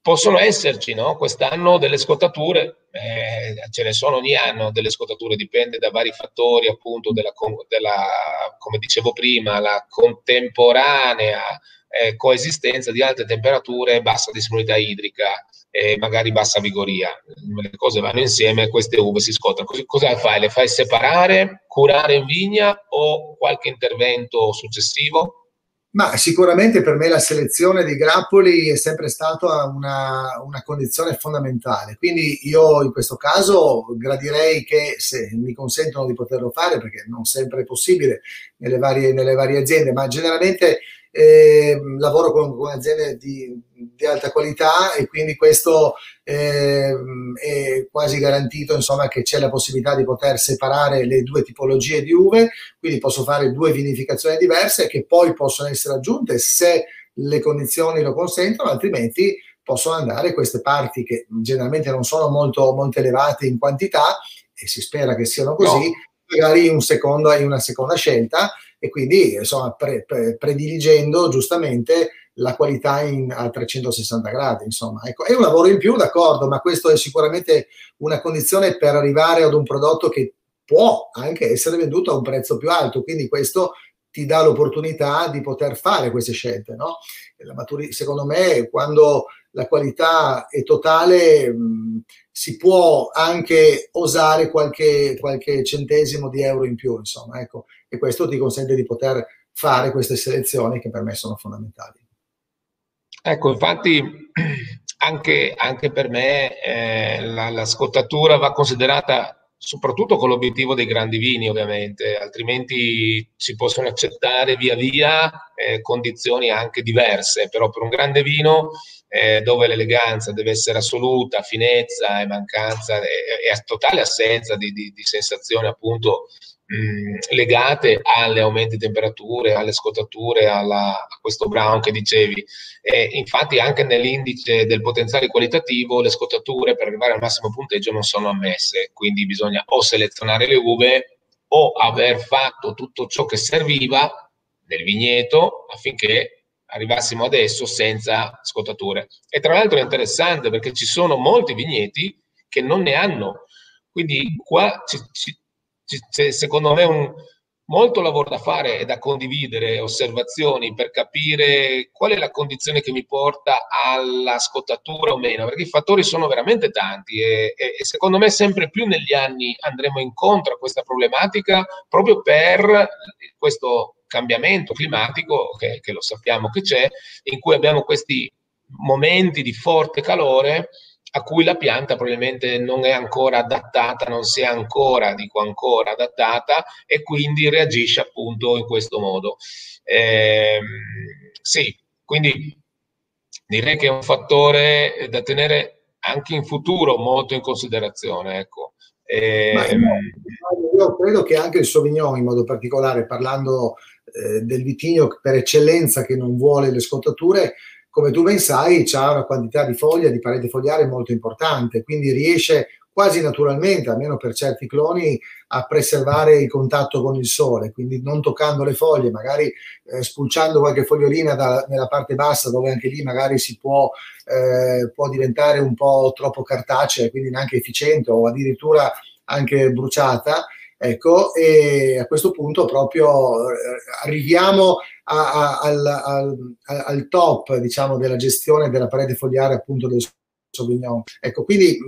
possono esserci no? quest'anno delle scottature, eh, ce ne sono ogni anno delle scottature, dipende da vari fattori, appunto, della, della come dicevo prima, la contemporanea eh, coesistenza di alte temperature e bassa disponibilità idrica e magari bassa vigoria. Le cose vanno insieme, queste uve si scottano. Così, cosa fai? Le fai separare, curare in vigna o qualche intervento successivo? Ma sicuramente per me la selezione di grappoli è sempre stata una, una, condizione fondamentale. Quindi io in questo caso gradirei che se mi consentono di poterlo fare, perché non sempre è possibile nelle varie, nelle varie aziende, ma generalmente eh, lavoro con, con aziende di, di, alta qualità e quindi questo eh, è quasi garantito insomma, che c'è la possibilità di poter separare le due tipologie di uve, quindi posso fare due vinificazioni diverse che poi possono essere aggiunte se le condizioni lo consentono, altrimenti possono andare queste parti che generalmente non sono molto, molto elevate in quantità e si spera che siano così, no. magari in, un secondo, in una seconda scelta e quindi insomma pre, pre, prediligendo giustamente la qualità in, a 360 gradi. Insomma, ecco, è un lavoro in più, d'accordo, ma questo è sicuramente una condizione per arrivare ad un prodotto che può anche essere venduto a un prezzo più alto. Quindi questo ti dà l'opportunità di poter fare queste scelte. No? Maturi- secondo me, quando la qualità è totale, mh, si può anche osare qualche, qualche, centesimo di euro in più, insomma, ecco, e questo ti consente di poter fare queste selezioni che per me sono fondamentali. Ecco, infatti anche, anche per me eh, la, la scottatura va considerata soprattutto con l'obiettivo dei grandi vini ovviamente, altrimenti si possono accettare via via eh, condizioni anche diverse, però per un grande vino eh, dove l'eleganza deve essere assoluta, finezza e mancanza e, e totale assenza di, di, di sensazioni appunto mh, legate alle aumenti di temperature, alle scottature, alla, a questo brown che dicevi. E infatti anche nell'indice del potenziale qualitativo le scottature per arrivare al massimo punteggio non sono ammesse, quindi bisogna o selezionare le uve o aver fatto tutto ciò che serviva nel vigneto affinché arrivassimo adesso senza scottature. E tra l'altro è interessante perché ci sono molti vigneti che non ne hanno. Quindi qua ci, ci, c'è secondo me un, molto lavoro da fare e da condividere, osservazioni per capire qual è la condizione che mi porta alla scottatura o meno, perché i fattori sono veramente tanti e, e, e secondo me sempre più negli anni andremo incontro a questa problematica proprio per questo cambiamento climatico che, che lo sappiamo che c'è, in cui abbiamo questi momenti di forte calore a cui la pianta probabilmente non è ancora adattata, non si è ancora, dico ancora, adattata e quindi reagisce appunto in questo modo. Eh, sì, quindi direi che è un fattore da tenere anche in futuro molto in considerazione. Ecco. Eh, io credo che anche il Sauvignon in modo particolare, parlando eh, del vitigno per eccellenza che non vuole le scottature, come tu ben sai, ha una quantità di foglia, di parete fogliare molto importante, quindi riesce quasi naturalmente, almeno per certi cloni, a preservare il contatto con il sole, quindi non toccando le foglie, magari eh, spulciando qualche fogliolina da, nella parte bassa dove anche lì magari si può, eh, può diventare un po' troppo cartacea, quindi neanche efficiente o addirittura anche bruciata. Ecco, e a questo punto proprio eh, arriviamo a, a, al, al, al, top, diciamo, della gestione della parete fogliare appunto del Sauvignon. Ecco, quindi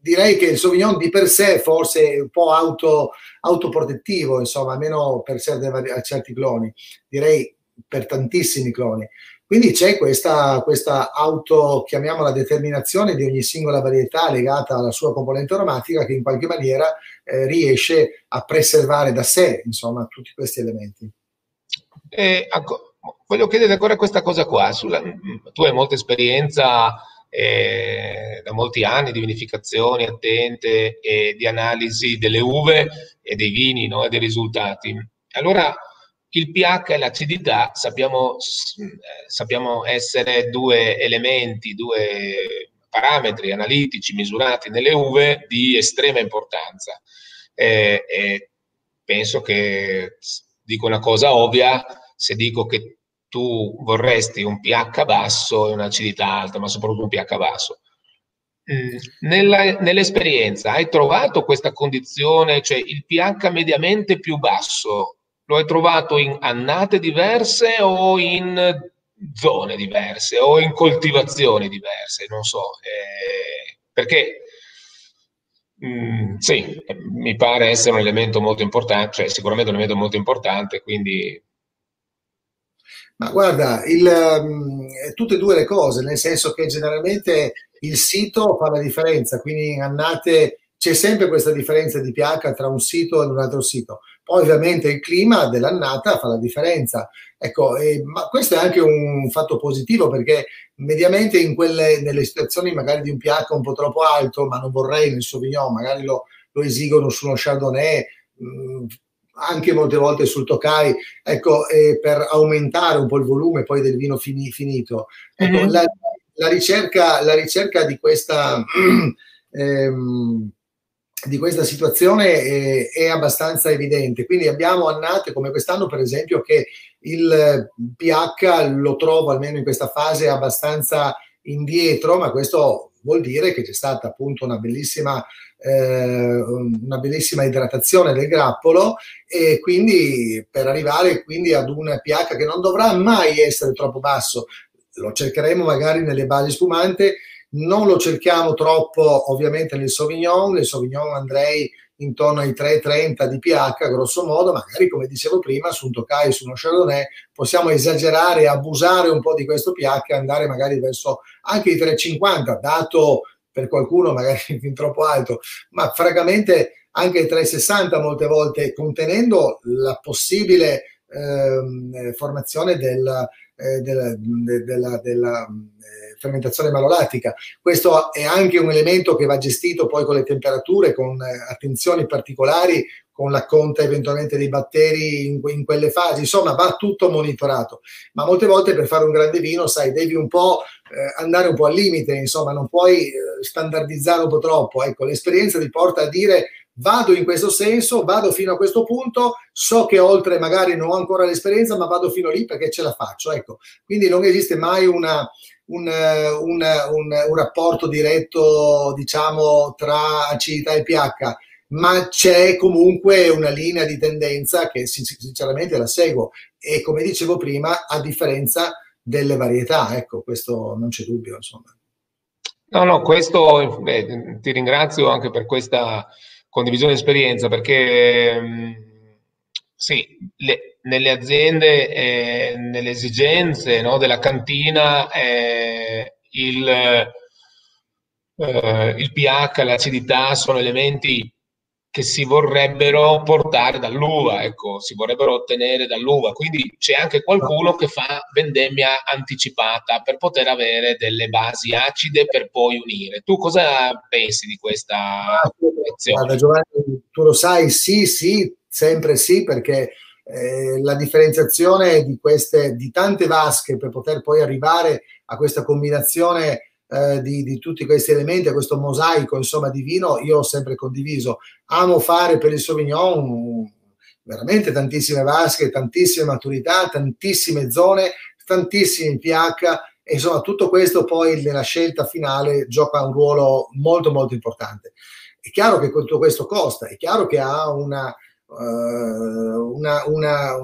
direi che il Sauvignon di per sé forse è un po' auto, autoprotettivo, insomma, almeno per certi, certi cloni, direi per tantissimi cloni. Quindi c'è questa, questa auto, chiamiamola determinazione di ogni singola varietà legata alla sua componente aromatica che in qualche maniera eh, riesce a preservare da sé, insomma, tutti questi elementi. Eh, voglio chiedere ancora questa cosa qua. Sulla, tu hai molta esperienza eh, da molti anni di vinificazioni attente e di analisi delle uve e dei vini no, e dei risultati. Allora, il pH e l'acidità sappiamo, eh, sappiamo essere due elementi, due parametri analitici misurati nelle uve di estrema importanza. Eh, penso che dico una cosa ovvia se dico che tu vorresti un pH basso e un'acidità alta, ma soprattutto un pH basso. Mm, nella, nell'esperienza hai trovato questa condizione, cioè il pH mediamente più basso lo hai trovato in annate diverse o in zone diverse o in coltivazioni diverse, non so, eh, perché mh, mm, sì, mi pare essere un elemento molto importante, cioè sicuramente un elemento molto importante, quindi... Ma guarda, il, um, tutte e due le cose, nel senso che generalmente il sito fa la differenza, quindi in annate c'è sempre questa differenza di pH tra un sito e un altro sito. Poi ovviamente il clima dell'annata fa la differenza. Ecco, eh, ma questo è anche un fatto positivo perché mediamente in quelle, nelle situazioni magari di un pH un po' troppo alto, ma non vorrei nel Sauvignon, magari lo, lo esigono su uno Chardonnay, mh, anche molte volte sul Tokai, ecco, eh, per aumentare un po' il volume poi del vino fini, finito. Ecco, mm-hmm. la, la, ricerca, la ricerca di questa... ehm, di questa situazione è, è, abbastanza evidente. Quindi abbiamo annate come quest'anno, per esempio, che il pH lo trovo almeno in questa fase abbastanza indietro, ma questo vuol dire che c'è stata appunto una bellissima, eh, una bellissima idratazione del grappolo e quindi per arrivare quindi ad un pH che non dovrà mai essere troppo basso. Lo cercheremo magari nelle basi spumante. Non lo cerchiamo troppo ovviamente nel Sauvignon, nel Sauvignon andrei intorno ai 3,30 di pH, grosso modo, magari come dicevo prima, su un Tokai, su uno Chardonnay, possiamo esagerare, abusare un po' di questo pH e andare magari verso anche i 3,50, dato per qualcuno magari fin troppo alto, ma francamente anche i 3,60 molte volte, contenendo la possibile eh, formazione del, eh, della, della, della eh, fermentazione malolattica. Questo è anche un elemento che va gestito poi con le temperature, con eh, attenzioni particolari, con la conta eventualmente dei batteri in, in, quelle fasi, insomma va tutto monitorato. Ma molte volte per fare un grande vino, sai, devi un po' eh, andare un po' al limite, insomma, non puoi eh, standardizzare un po' troppo. Ecco, l'esperienza ti porta a dire vado in questo senso, vado fino a questo punto, so che oltre magari non ho ancora l'esperienza, ma vado fino lì perché ce la faccio. Ecco, quindi non esiste mai una, un, un, un, un rapporto diretto, diciamo, tra acidità e pH, ma c'è comunque una linea di tendenza che sinceramente la seguo e come dicevo prima, a differenza delle varietà, ecco, questo non c'è dubbio, insomma. No, no, questo beh, ti ringrazio anche per questa condivisione di esperienza perché mm, sì, le, nelle aziende, eh, nelle esigenze no, della cantina, eh, il, eh, il pH, l'acidità sono elementi che si vorrebbero portare dall'uva, ecco, si vorrebbero ottenere dall'uva. Quindi c'è anche qualcuno che fa vendemmia anticipata per poter avere delle basi acide per poi unire. Tu cosa pensi di questa azione? Guarda Giovanni, tu lo sai, sì, sì, sempre sì, perché eh, la differenziazione di queste, di tante vasche per poter poi arrivare a questa combinazione eh, di, di, tutti questi elementi, questo mosaico insomma di vino, io ho sempre condiviso. Amo fare per il Sauvignon veramente tantissime vasche, tantissime maturità, tantissime zone, tantissimi pH e insomma tutto questo poi nella scelta finale gioca un ruolo molto molto importante. È chiaro che tutto questo costa, è chiaro che ha una, uh, una, una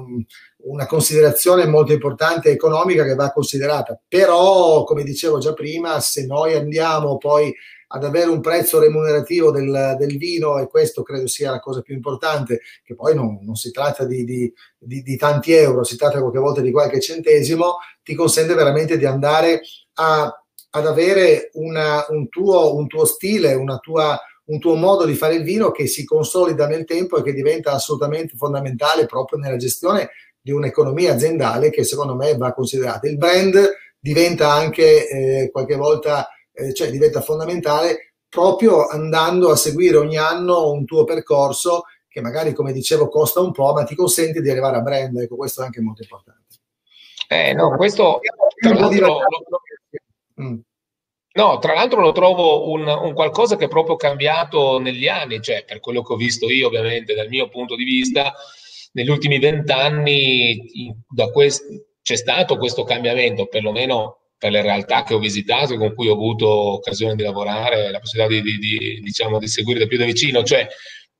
una considerazione molto importante economica che va considerata. Però, come dicevo già prima, se noi andiamo poi ad avere un prezzo remunerativo del, del vino, e questo credo sia la cosa più importante, che poi non, non si tratta di, di, di, di, tanti euro, si tratta qualche volta di qualche centesimo, ti consente veramente di andare a, ad avere una, un, tuo, un tuo stile, una tua un tuo modo di fare il vino che si consolida nel tempo e che diventa assolutamente fondamentale proprio nella gestione di un'economia aziendale che secondo me va considerata. Il brand diventa anche eh, qualche volta, eh, cioè diventa fondamentale proprio andando a seguire ogni anno un tuo percorso che magari, come dicevo, costa un po', ma ti consente di arrivare a brand. Ecco, questo è anche molto importante. Eh, no, questo tra l'altro, mm. no, tra l'altro lo trovo un, un, qualcosa che è proprio cambiato negli anni, cioè per quello che ho visto io, ovviamente, dal mio punto di vista, negli ultimi vent'anni c'è stato questo cambiamento, perlomeno per le realtà che ho visitato e con cui ho avuto occasione di lavorare, la possibilità di, di, di, diciamo, di seguire da più da vicino, cioè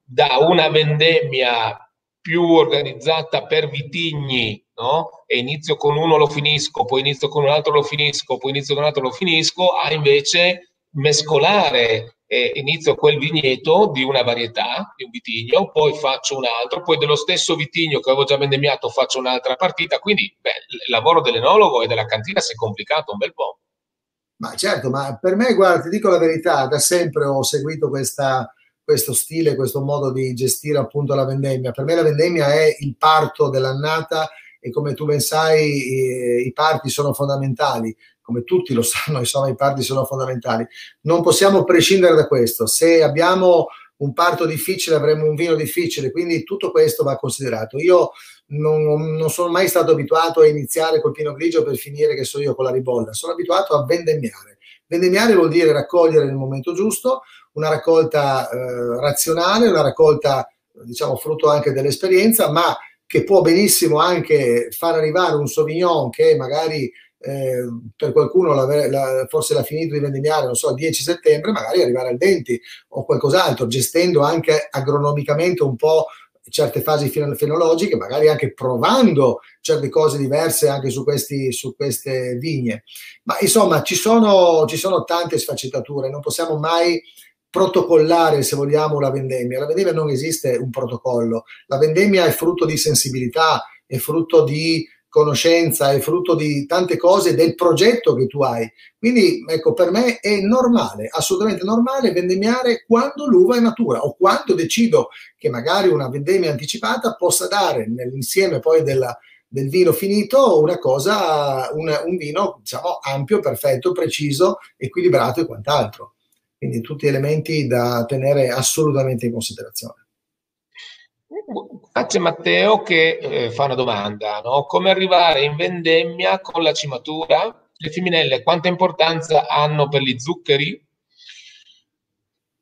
da una vendemmia più organizzata per vitigni, no? E inizio con uno lo finisco, poi inizio con un altro lo finisco, poi inizio con un altro lo finisco, a invece mescolare eh, inizio quel vigneto di una varietà, di un vitigno, poi faccio un altro, poi dello stesso vitigno che avevo già vendemmiato faccio un'altra partita, quindi beh, il lavoro dell'enologo e della cantina si è complicato un bel po'. Ma certo, ma per me, guarda, ti dico la verità, da sempre ho seguito questa, questo stile, questo modo di gestire appunto la vendemmia. Per me la vendemmia è il parto dell'annata e come tu ben sai i, i parti sono fondamentali come tutti lo sanno, insomma i parti sono fondamentali. Non possiamo prescindere da questo. Se abbiamo un parto difficile avremo un vino difficile, quindi tutto questo va considerato. Io non, non, sono mai stato abituato a iniziare col pino grigio per finire, che so io, con la ribolla, sono abituato a vendemmiare. Vendemmiare vuol dire raccogliere nel momento giusto, una raccolta eh, razionale, una raccolta, diciamo, frutto anche dell'esperienza, ma che può benissimo anche far arrivare un Sauvignon che magari eh, per qualcuno la, la, forse l'ha finito di vendemmiare, non so, il 10 settembre, magari arrivare al 20 o qualcos'altro, gestendo anche agronomicamente un po' certe fasi fenologiche, magari anche provando certe cose diverse anche su, questi, su queste vigne. Ma insomma, ci sono, ci sono tante sfaccettature, non possiamo mai protocollare, se vogliamo, la vendemmia. La vendemmia non esiste un protocollo, la vendemmia è frutto di sensibilità, è frutto di conoscenza, è frutto di tante cose del progetto che tu hai. Quindi, ecco, per me è normale, assolutamente normale vendemmiare quando l'uva è matura o quando decido che magari una vendemmia anticipata possa dare nell'insieme poi della, del vino finito una cosa, una, un vino diciamo ampio, perfetto, preciso, equilibrato e quant'altro. Quindi tutti elementi da tenere assolutamente in considerazione. C'è Matteo che eh, fa una domanda, no? come arrivare in vendemmia con la cimatura? Le femminelle quanta importanza hanno per gli zuccheri?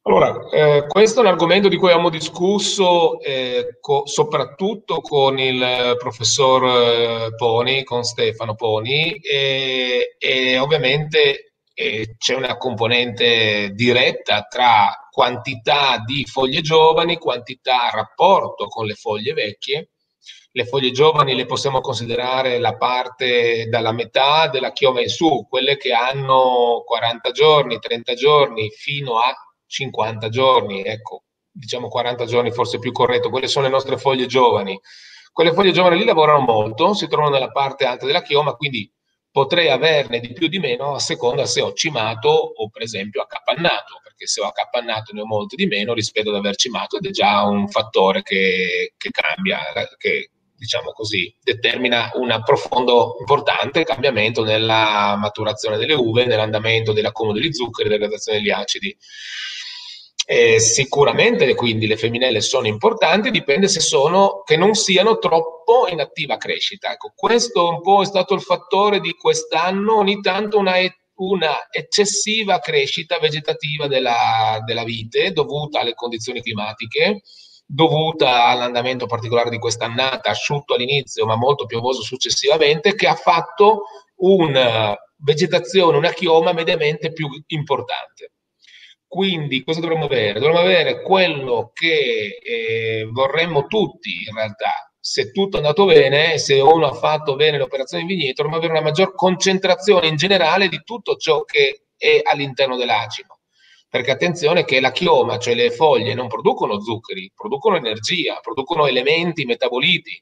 Allora, eh, questo è un argomento di cui abbiamo discusso eh, co- soprattutto con il professor eh, Poni, con Stefano Poni, e, e ovviamente eh, c'è una componente diretta tra quantità di foglie giovani, quantità rapporto con le foglie vecchie. Le foglie giovani le possiamo considerare la parte dalla metà della chioma in su, quelle che hanno 40 giorni, 30 giorni fino a 50 giorni, ecco, diciamo 40 giorni forse più corretto, quelle sono le nostre foglie giovani. Quelle foglie giovani lì lavorano molto, si trovano nella parte alta della chioma, quindi potrei averne di più o di meno a seconda se ho cimato o per esempio accapannato, perché se ho accapannato ne ho molto di meno rispetto ad aver cimato ed è già un fattore che, che cambia, che diciamo così, determina un profondo, importante cambiamento nella maturazione delle uve, nell'andamento dell'accumulo degli zuccheri, della gradazione degli acidi. Eh, sicuramente quindi le femminelle sono importanti, dipende se sono che non siano troppo in attiva crescita. Ecco, questo un po' è stato il fattore di quest'anno, ogni tanto una, una eccessiva crescita vegetativa della, della vite dovuta alle condizioni climatiche, dovuta all'andamento particolare di quest'annata, asciutto all'inizio ma molto piovoso successivamente, che ha fatto una vegetazione, una chioma mediamente più importante. Quindi cosa dovremmo avere? Dovremmo avere quello che eh, vorremmo tutti in realtà, se tutto è andato bene, se uno ha fatto bene le operazioni in vigneto, dovremmo avere una maggior concentrazione in generale di tutto ciò che è all'interno dell'acino. Perché attenzione che la chioma, cioè le foglie, non producono zuccheri, producono energia, producono elementi metaboliti,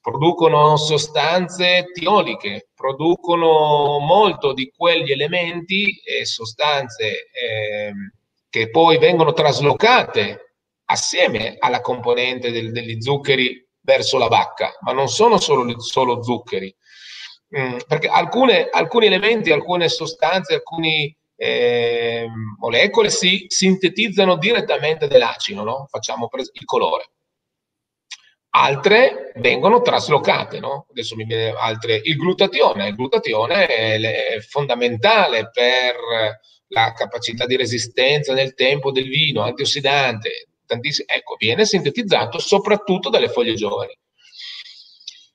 producono sostanze tioliche, producono molto di quegli elementi e sostanze eh, che poi vengono traslocate assieme alla componente del, degli zuccheri verso la bacca, ma non sono solo, solo zuccheri, mm, perché alcune, alcuni elementi, alcune sostanze, alcune eh, molecole si sintetizzano direttamente dell'acido, no? facciamo pres- il colore. Altre vengono traslocate, no? Adesso mi viene altre. Il glutatione, il glutatione è, è fondamentale per la capacità di resistenza nel tempo del vino, antiossidante, ecco, viene sintetizzato soprattutto dalle foglie giovani.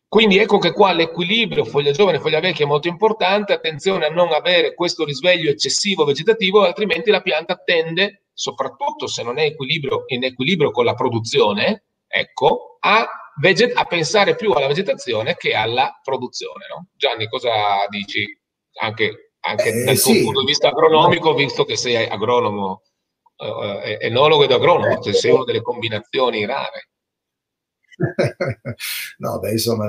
Quindi ecco che qua l'equilibrio foglia giovane foglia vecchia è molto importante, attenzione a non avere questo risveglio eccessivo vegetativo, altrimenti la pianta tende, soprattutto se non è equilibrio, in equilibrio con la produzione, ecco, a, veget- a pensare più alla vegetazione che alla produzione. No? Gianni, cosa dici? Anche anche eh, dal sì. punto di vista agronomico, visto che sei agronomo, eh, enologo ed agronomo, cioè sei una delle combinazioni rare. no, beh, insomma,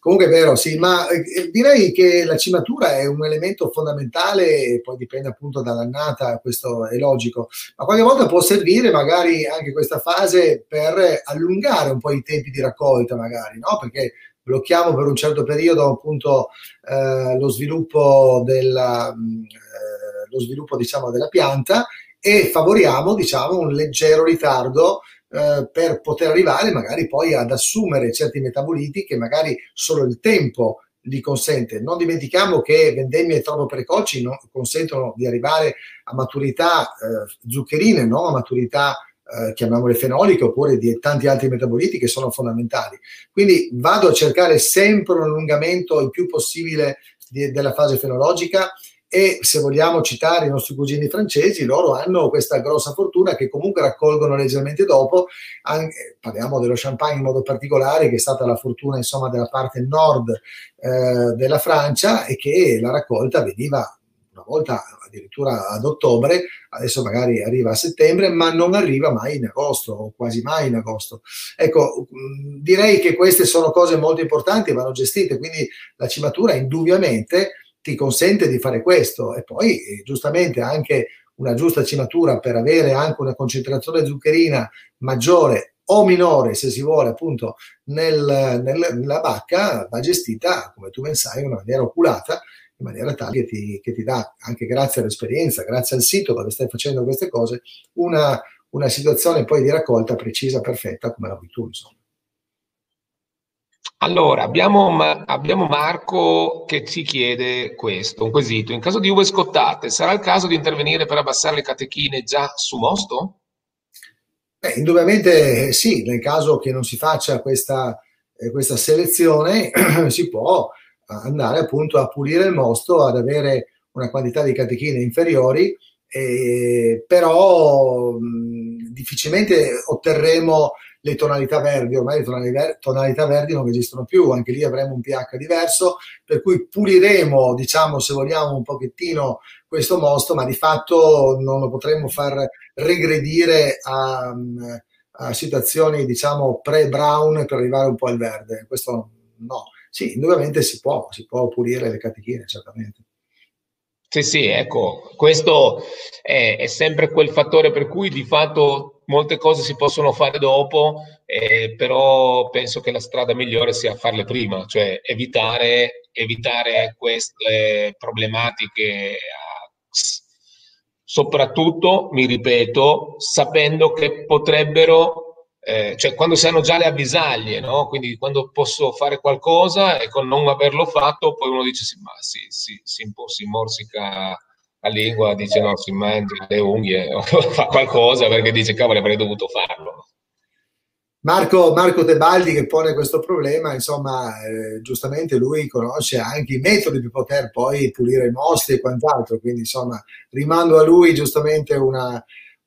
comunque è vero, sì, ma eh, direi che la cimatura è un elemento fondamentale, poi dipende appunto dall'annata, questo è logico, ma qualche volta può servire magari anche questa fase per allungare un po' i tempi di raccolta, magari, no? Perché blocchiamo per un certo periodo appunto eh, lo sviluppo, della, eh, lo sviluppo diciamo, della pianta e favoriamo diciamo, un leggero ritardo eh, per poter arrivare magari poi ad assumere certi metaboliti che magari solo il tempo li consente. Non dimentichiamo che vendemmie troppo precoci non consentono di arrivare a maturità eh, zuccherine, no? a maturità eh, chiamiamole fenoliche oppure di tanti altri metaboliti che sono fondamentali. Quindi vado a cercare sempre un allungamento il più possibile di, della fase fenologica e se vogliamo citare i nostri cugini francesi, loro hanno questa grossa fortuna che comunque raccolgono leggermente dopo, anche, parliamo dello champagne in modo particolare, che è stata la fortuna insomma della parte nord eh, della Francia e che la raccolta veniva una volta addirittura ad ottobre, adesso magari arriva a settembre, ma non arriva mai in agosto o quasi mai in agosto. Ecco, direi che queste sono cose molto importanti, vanno gestite, quindi la cimatura indubbiamente ti consente di fare questo e poi eh, giustamente anche una giusta cimatura per avere anche una concentrazione zuccherina maggiore o minore, se si vuole, appunto, nel, nel, nella bacca va gestita, come tu ben sai, in una maniera oculata in maniera tale che ti, che ti dà, anche grazie all'esperienza, grazie al sito dove stai facendo queste cose, una, una situazione poi di raccolta precisa, perfetta, come la vuoi tu, insomma. Allora, abbiamo, abbiamo, Marco che ci chiede questo, un quesito. In caso di uve scottate, sarà il caso di intervenire per abbassare le catechine già su mosto? Beh, indubbiamente sì, nel caso che non si faccia questa, eh, questa selezione si può andare appunto a pulire il mosto, ad avere una quantità di catechine inferiori, eh, però mh, difficilmente otterremo le tonalità verdi, ormai le tonalità, tonalità verdi non esistono più, anche lì avremo un pH diverso, per cui puliremo, diciamo, se vogliamo, un pochettino questo mosto, ma di fatto non lo potremo far regredire a, a situazioni, diciamo, pre-brown per arrivare un po' al verde. Questo no sì, indubbiamente si può, si può pulire le catechine, certamente. Sì, sì, ecco, questo è, è, sempre quel fattore per cui di fatto molte cose si possono fare dopo, eh, però penso che la strada migliore sia farle prima, cioè evitare, evitare queste problematiche, soprattutto, mi ripeto, sapendo che potrebbero eh, cioè quando si hanno già le avvisaglie, no? quindi quando posso fare qualcosa e con non averlo fatto, poi uno dice sì, ma si, si, si, si morsica la lingua, dice no, si mangia le unghie, o fa qualcosa perché dice cavolo avrei dovuto farlo. Marco, Marco Tebaldi che pone questo problema, insomma, eh, giustamente lui conosce anche i metodi per poter poi pulire i mostri e quant'altro, quindi insomma rimando a lui giustamente una,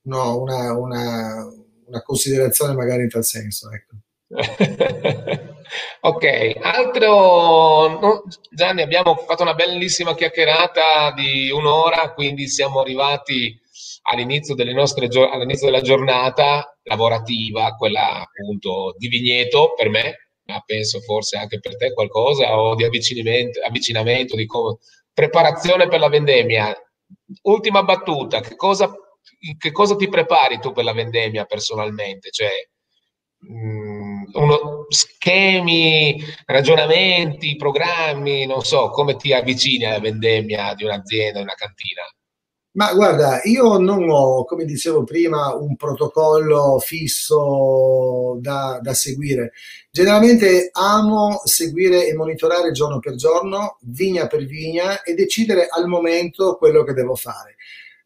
no, una, una una considerazione magari in tal senso. Ecco. ok, altro, no, Gianni, abbiamo fatto una bellissima chiacchierata di un'ora, quindi siamo arrivati all'inizio, nostre, all'inizio della giornata lavorativa, quella appunto di vigneto per me, ma penso forse anche per te qualcosa, o di avvicinamento, avvicinamento di come, preparazione per la vendemmia. Ultima battuta, che cosa che cosa ti prepari tu per la vendemmia personalmente? Cioè, mh, mm, uno, schemi, ragionamenti, programmi, non so, come ti avvicini alla vendemmia di un'azienda, di una cantina? Ma guarda, io non ho, come dicevo prima, un protocollo fisso da, da, seguire. Generalmente amo seguire e monitorare giorno per giorno, vigna per vigna e decidere al momento quello che devo fare.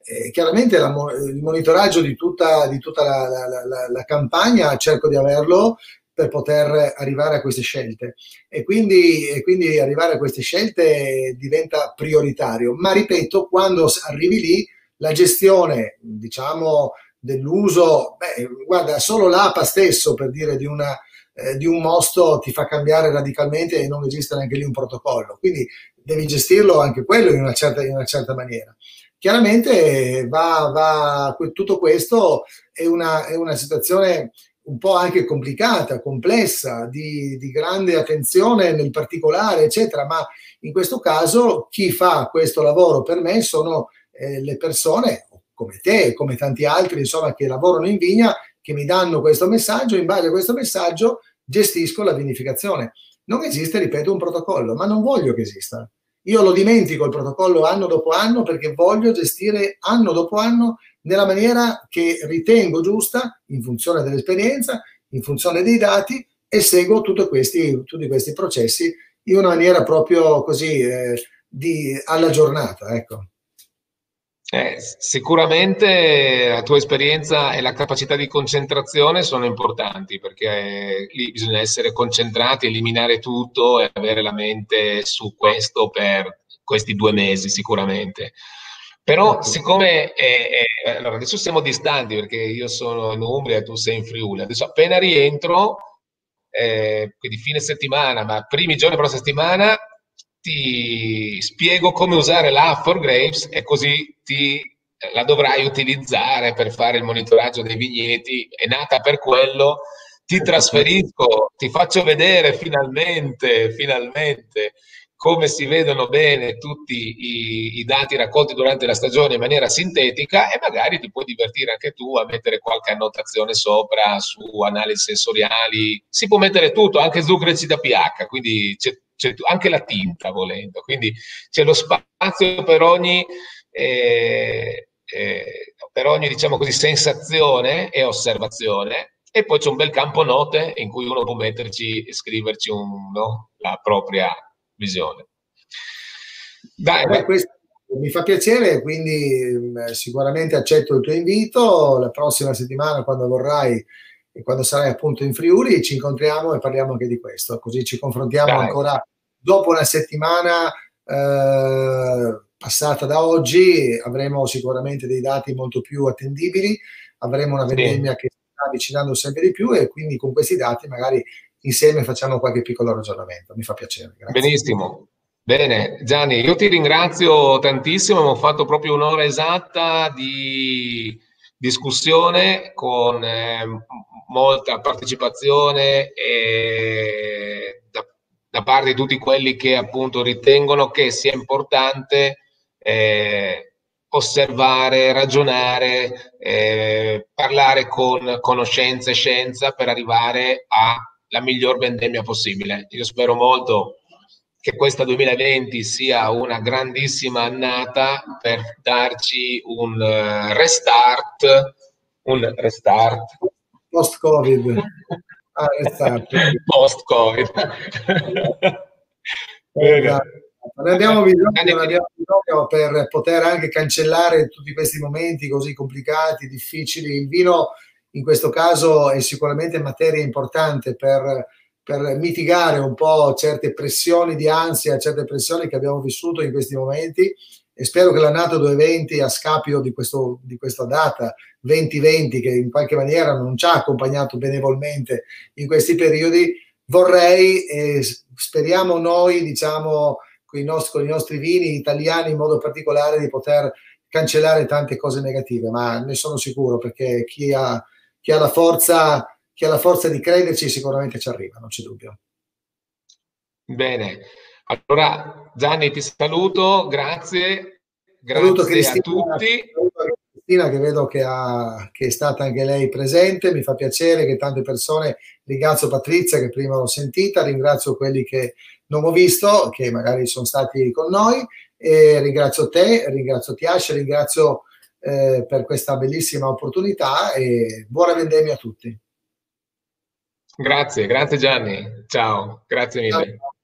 Eh, chiaramente la, il monitoraggio di tutta, di tutta la, la, la, la, campagna cerco di averlo per poter arrivare a queste scelte e quindi, e quindi arrivare a queste scelte diventa prioritario. Ma ripeto, quando arrivi lì, la gestione, diciamo, dell'uso, beh, guarda, solo l'APA stesso per dire di una, eh, di un mosto ti fa cambiare radicalmente e non esiste neanche lì un protocollo. Quindi devi gestirlo anche quello in una certa, in una certa maniera. Chiaramente va, va, tutto questo è una, è una, situazione un po' anche complicata, complessa, di, di, grande attenzione nel particolare, eccetera, ma in questo caso chi fa questo lavoro per me sono eh, le persone come te, come tanti altri, insomma, che lavorano in vigna, che mi danno questo messaggio, in base a questo messaggio gestisco la vinificazione. Non esiste, ripeto, un protocollo, ma non voglio che esista. Io lo dimentico il protocollo anno dopo anno perché voglio gestire anno dopo anno nella maniera che ritengo giusta, in funzione dell'esperienza, in funzione dei dati e seguo tutti questi, tutti questi processi in una maniera proprio così eh, di, alla giornata. Ecco. Eh, sicuramente la tua esperienza e la capacità di concentrazione sono importanti perché eh, lì bisogna essere concentrati, eliminare tutto e avere la mente su questo per questi due mesi sicuramente. Però certo. siccome eh, eh, allora adesso siamo distanti perché io sono in Umbria e tu sei in Friuli, adesso appena rientro, eh, quindi fine settimana, ma primi giorni della settimana ti spiego come usare l'app for Grapes e così ti, la dovrai utilizzare per fare il monitoraggio dei vigneti. È nata per quello. Ti trasferisco, ti faccio vedere finalmente, finalmente come si vedono bene tutti i, i, dati raccolti durante la stagione in maniera sintetica e magari ti puoi divertire anche tu a mettere qualche annotazione sopra su analisi sensoriali. Si può mettere tutto, anche e da pH, quindi c'è c'è anche la tinta volendo, quindi c'è lo spazio per ogni, eh, eh, per ogni diciamo così, sensazione e osservazione e poi c'è un bel campo note in cui uno può metterci e scriverci un, no, la propria visione. Dai, Beh, questo mi fa piacere, quindi mm, sicuramente accetto il tuo invito. La prossima settimana, quando vorrai e quando sarai appunto in Friuli, ci incontriamo e parliamo anche di questo, così ci confrontiamo Dai. ancora dopo una settimana eh, passata da oggi avremo sicuramente dei dati molto più attendibili, avremo una vendemmia sì. che si sta avvicinando sempre di più e quindi con questi dati magari insieme facciamo qualche piccolo ragionamento. Mi fa piacere. Grazie. Benissimo. Bene, Gianni, io ti ringrazio tantissimo, abbiamo fatto proprio un'ora esatta di discussione con eh, molta partecipazione e da parte di tutti quelli che appunto ritengono che sia importante eh, osservare, ragionare, eh, parlare con conoscenza e scienza per arrivare alla miglior vendemmia possibile. Io spero molto che questa 2020 sia una grandissima annata per darci un uh, restart, un restart. Post-Covid. Ah, restart. Post-Covid. Ne abbiamo bisogno, ne abbiamo bisogno per poter anche cancellare tutti questi momenti così complicati, difficili. Il vino in questo caso è sicuramente materia importante per per mitigare un po' certe pressioni di ansia, certe pressioni che abbiamo vissuto in questi momenti. E spero che l'annata 2020 a scapito di, questo, di questa data 2020 che in qualche maniera non ci ha accompagnato benevolmente in questi periodi, vorrei e speriamo noi, diciamo, con i, nostri, con i nostri vini italiani in modo particolare di poter cancellare tante cose negative, ma ne sono sicuro perché chi ha, chi ha la forza che ha la forza di crederci sicuramente ci arriva, non c'è dubbio. Bene, allora Gianni ti saluto, grazie, grazie Cristina, a tutti. Saluto Cristina che vedo che, ha, che, è stata anche lei presente, mi fa piacere che tante persone, ringrazio Patrizia che prima l'ho sentita, ringrazio quelli che non ho visto, che magari sono stati con noi, e ringrazio te, ringrazio Tiascia, ringrazio eh, per questa bellissima opportunità e buona vendemmia a tutti. Grazie, grazie Gianni. Ciao, grazie mille. Ciao.